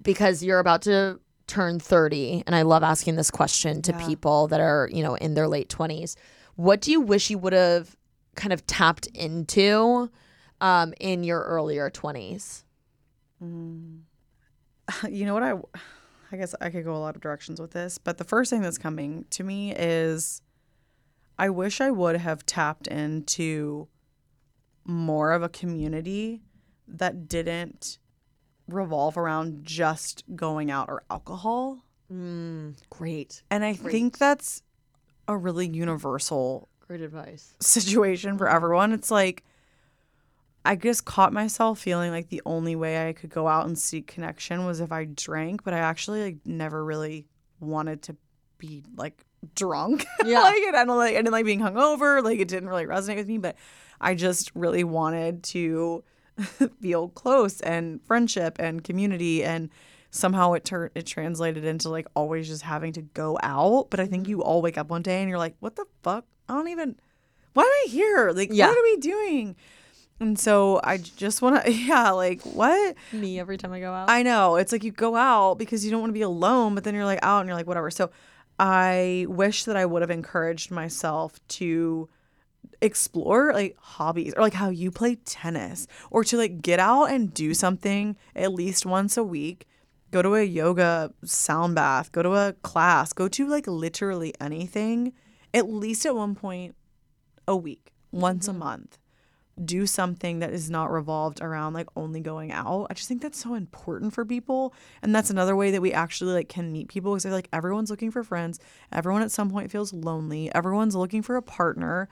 because you're about to turn 30, and I love asking this question to Yeah. people that are, you know, in their late 20s. What do you wish you would have kind of tapped into um, in your earlier 20s? Mm. You know what I I guess I could go a lot of directions with this, but the first thing that's coming to me is I wish I would have tapped into more of a community that didn't revolve around just going out or alcohol. Mm, great. And I think that's a really universal Great advice. situation for everyone. It's like I just caught myself feeling like the only way I could go out and seek connection was if I drank, but I actually like never really wanted to be like drunk. Yeah. like it, I don't like I didn't like being hungover. Like it didn't really resonate with me, but I just really wanted to feel close and friendship and community and somehow it turned it translated into like always just having to go out but i think mm-hmm. you all wake up one day and you're like what the fuck i don't even why am i here like Yeah. what are we doing and so i just want to yeah like what Me every time I go out. I know. It's like you go out because you don't want to be alone, but then you're like out and you're like, whatever. So I wish that I would have encouraged myself to explore like hobbies or like how you play tennis or to like get out and do something at least once a week. Go to a yoga sound bath, go to a class, go to like literally anything at least at one point a week, once a mm-hmm. month do something that is not revolved around like only going out. I just think that's so important for people. And that's another way that we actually like can meet people because I feel like everyone's looking for friends. Everyone at some point feels lonely. Everyone's looking for a partner.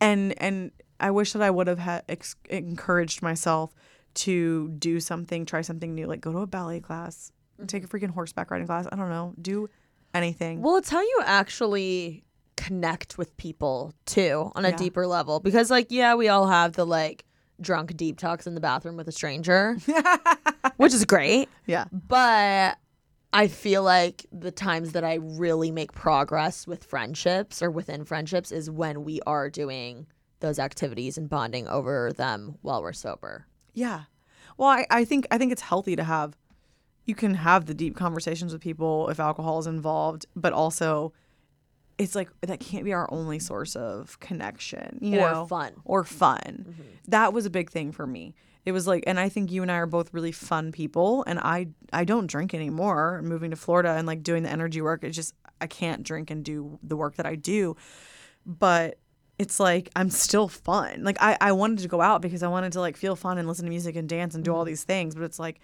And and I wish that I would have had ex- encouraged myself to do something, try something new, like go to a ballet class, mm-hmm. take a freaking horseback riding class. I don't know, do anything. Well, it's how you actually connect with people too on a Yeah. deeper level. Because, like, yeah, we all have the like drunk deep talks in the bathroom with a stranger, which is great. yeah. But I feel like the times that I really make progress with friendships or within friendships is when we are doing those activities and bonding over them while we're sober. Yeah. Well, I, I think I think it's healthy to have you can have the deep conversations with people if alcohol is involved, but also it's like that can't be our only source of connection, you Or know, fun. or fun. Mm-hmm. That was a big thing for me. It was like, and I think you and I are both really fun people, and I I don't drink anymore. Moving to Florida and like doing the energy work, it's just I can't drink and do the work that I do but it's like I'm still fun. Like I, I wanted to go out because I wanted to like feel fun and listen to music and dance and do all mm-hmm. these things, but it's like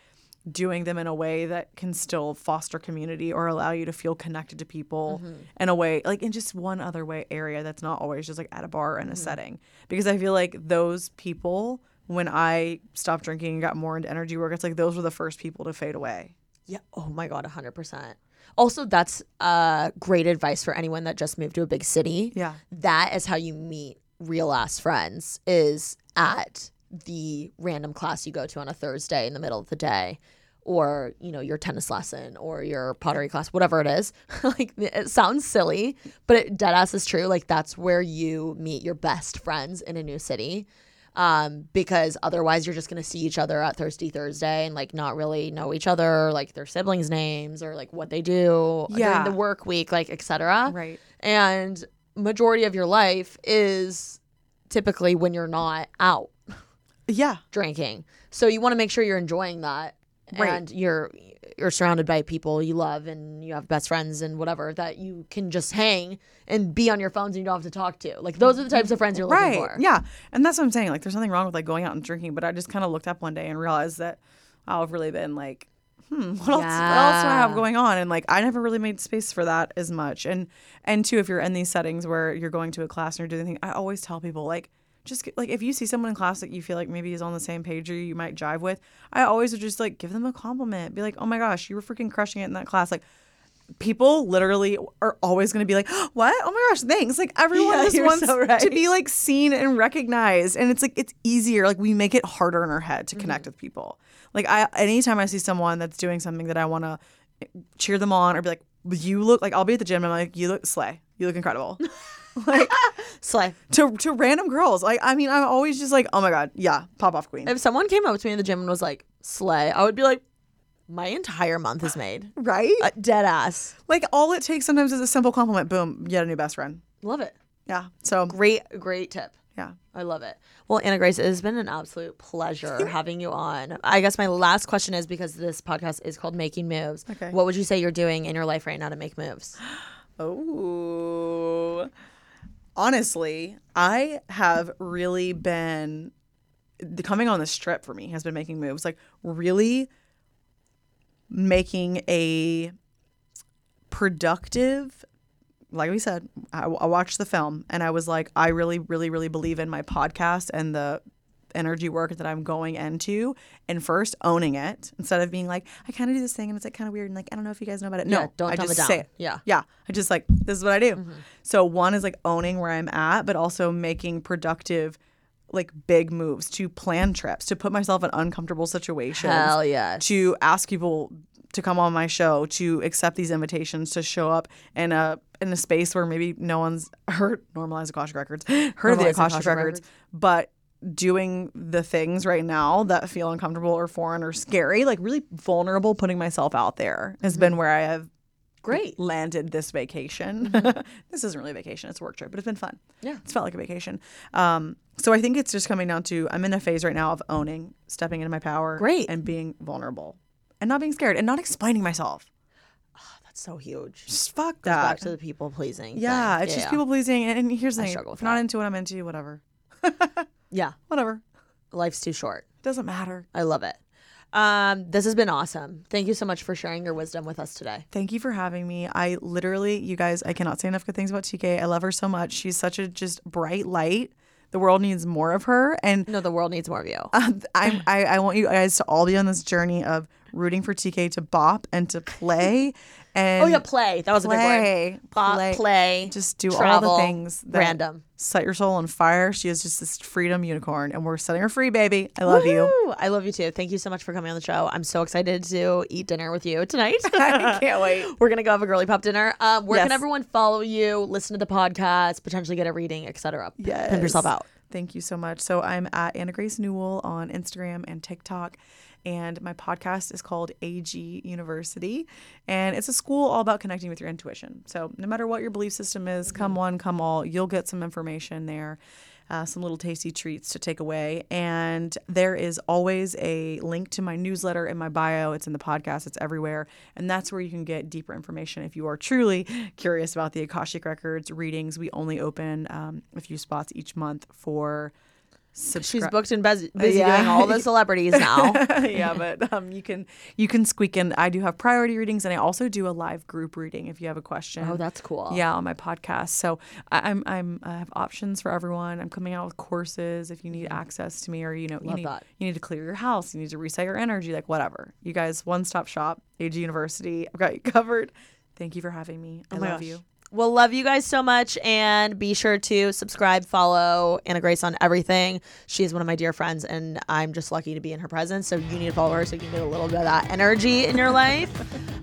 doing them in a way that can still foster community or allow you to feel connected to people in a way like in just one other way area that's not always just like at a bar in a setting. Because I feel like those people when I stopped drinking and got more into energy work, it's like those were the first people to fade away. Yeah. Oh my God, 100%. Also, that's uh, great advice for anyone that just moved to a big city. Yeah. That is how you meet real ass friends is at the random class you go to on a Thursday in the middle of the day or, you know, your tennis lesson or your pottery class, whatever it is. like it sounds silly, but it dead ass is true. Like that's where you meet your best friends in a new city um, because otherwise you're just gonna see each other at Thirsty Thursday and like not really know each other, like their siblings' names or like what they do Yeah. during the work week, like etc. Right. And majority of your life is typically when you're not out Yeah. drinking. So you want to make sure you're enjoying that Right. and you're you're surrounded by people you love and you have best friends and whatever that you can just hang and be on your phones and you don't have to talk to. Like those are the types of friends you're looking right. for. Yeah. And that's what I'm saying. Like, there's nothing wrong with like going out and drinking, but I just kind of looked up one day and realized that I've really been like, hmm, what else? What else do I have going on? And like, I never really made space for that as much. And and two, if you're in these settings where you're going to a class and you're doing things, I always tell people like. Just like if you see someone in class that you feel like maybe is on the same page or you might jive with, I always would just like give them a compliment. Be like, "Oh my gosh, you were freaking crushing it in that class!" Like, people literally are always going to be like, "What? Oh my gosh, thanks!" Like everyone Yeah, just wants so right. to be like seen and recognized, and it's like it's easier. Like we make it harder in our head to Mm-hmm. connect with people. Like I, anytime I see someone that's doing something that I want to cheer them on or be like, "You look like," I'll be at the gym and I'm like, "You look slay. You look incredible." like Slay. to to random girls. Like I mean, I'm always just like, "Oh my god, yeah, pop off queen." If someone came up to me in the gym and was like, slay, I would be like, my entire month is made. right? Uh, dead ass. like all it takes sometimes is a simple compliment. Boom, you had a new best friend. Love it. Yeah. So Great, great tip. yeah. I love it. Well, Anna Grace, it has been an absolute pleasure having you on. I guess my last question is because this podcast is called Making Moves. Okay. What would you say you're doing in your life right now to make moves? Oh. Honestly, I have really been the coming on this trip for me has been making moves, like really making a productive like we said, I, I watched the film and I was like, I really, really, really believe in my podcast and the energy work that I'm going into. And first, owning it instead of being like, I kind of do this thing and it's like kind of weird and like I don't know if you guys know about it. No, Yeah, don't I dumb just it say down. it. Yeah. yeah. I just like this is what I do. Mm-hmm. So one is like owning where I'm at, but also making productive. Like big moves to plan trips, to put myself in uncomfortable situations Hell yes. to ask people to come on my show, to accept these invitations, to show up in a in a space where maybe no one's heard normalized Akashic records, heard of the Normalized Akashic, Akashic records, records. but doing the things right now that feel uncomfortable or foreign or scary, like really vulnerable, putting myself out there has been mm-hmm. where I have Great. landed this vacation. Mm-hmm. this isn't really a vacation; it's a work trip, but it's been fun. Yeah. it's felt like a vacation. Um, so I think it's just coming down to I'm in a phase right now of owning, stepping into my power, Great. and being vulnerable, and not being scared, and not explaining myself. Ah, that's so huge. Just fuck Goes that. back to the people pleasing. yeah, thing. it's just people pleasing. And, and here's the I thing: struggle with if not into what I'm into, whatever. Yeah. Whatever. Life's too short. Doesn't matter. I love it. Um, this has been awesome. Thank you so much for sharing your wisdom with us today. Thank you for having me. I literally, you guys, I cannot say enough good things about TK. I love her so much. She's such a just bright light. The world needs more of her. And No, the world needs more of you. uh, I'm, I, I want you guys to all be on this journey of rooting for TK to bop and to play. And oh yeah, play. That was a big play, word. Bop, play, play. Just do travel, all the things that random. set your soul on fire. She is just this freedom unicorn, and we're setting her free, baby. I love you. I love you too. Thank you so much for coming on the show. I'm so excited to eat dinner with you tonight. I can't wait. We're gonna go have a girly pop dinner. Um, where can everyone follow you, listen to the podcast, potentially get a reading, etc. Yes. Pimp yourself out. Thank you so much. So I'm at Anna Grace Newell on Instagram and TikTok. And my podcast is called AG University. And it's a school all about connecting with your intuition. So no matter what your belief system is, come one, come all, you'll get some information there. Uh, some little tasty treats to take away. And there is always a link to my newsletter in my bio. It's in the podcast, it's everywhere. And that's where you can get deeper information if you are truly curious about the Akashic Records readings. We only open um, a few spots each month for subscri- She's booked and busy, busy Yeah. doing all the celebrities now. yeah, but um, you can you can squeak in. I do have priority readings, and I also do a live group reading if you have a question. Oh, that's cool. Yeah, on my podcast. So I, I'm I'm I have options for everyone. I'm coming out with courses if you need access to me, or you know you need that. you need to clear your house, you need to reset your energy, like whatever. You guys, one stop shop, AG University. I've got you covered. Thank you for having me. I Oh my love gosh. you. Well, love you guys so much. And be sure to subscribe, follow Anna Grace on everything. She is one of my dear friends, and I'm just lucky to be in her presence. So you need to follow her so you can get a little bit of that energy in your life.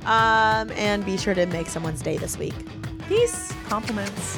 Um, and be sure to make someone's day this week. Peace. Compliments.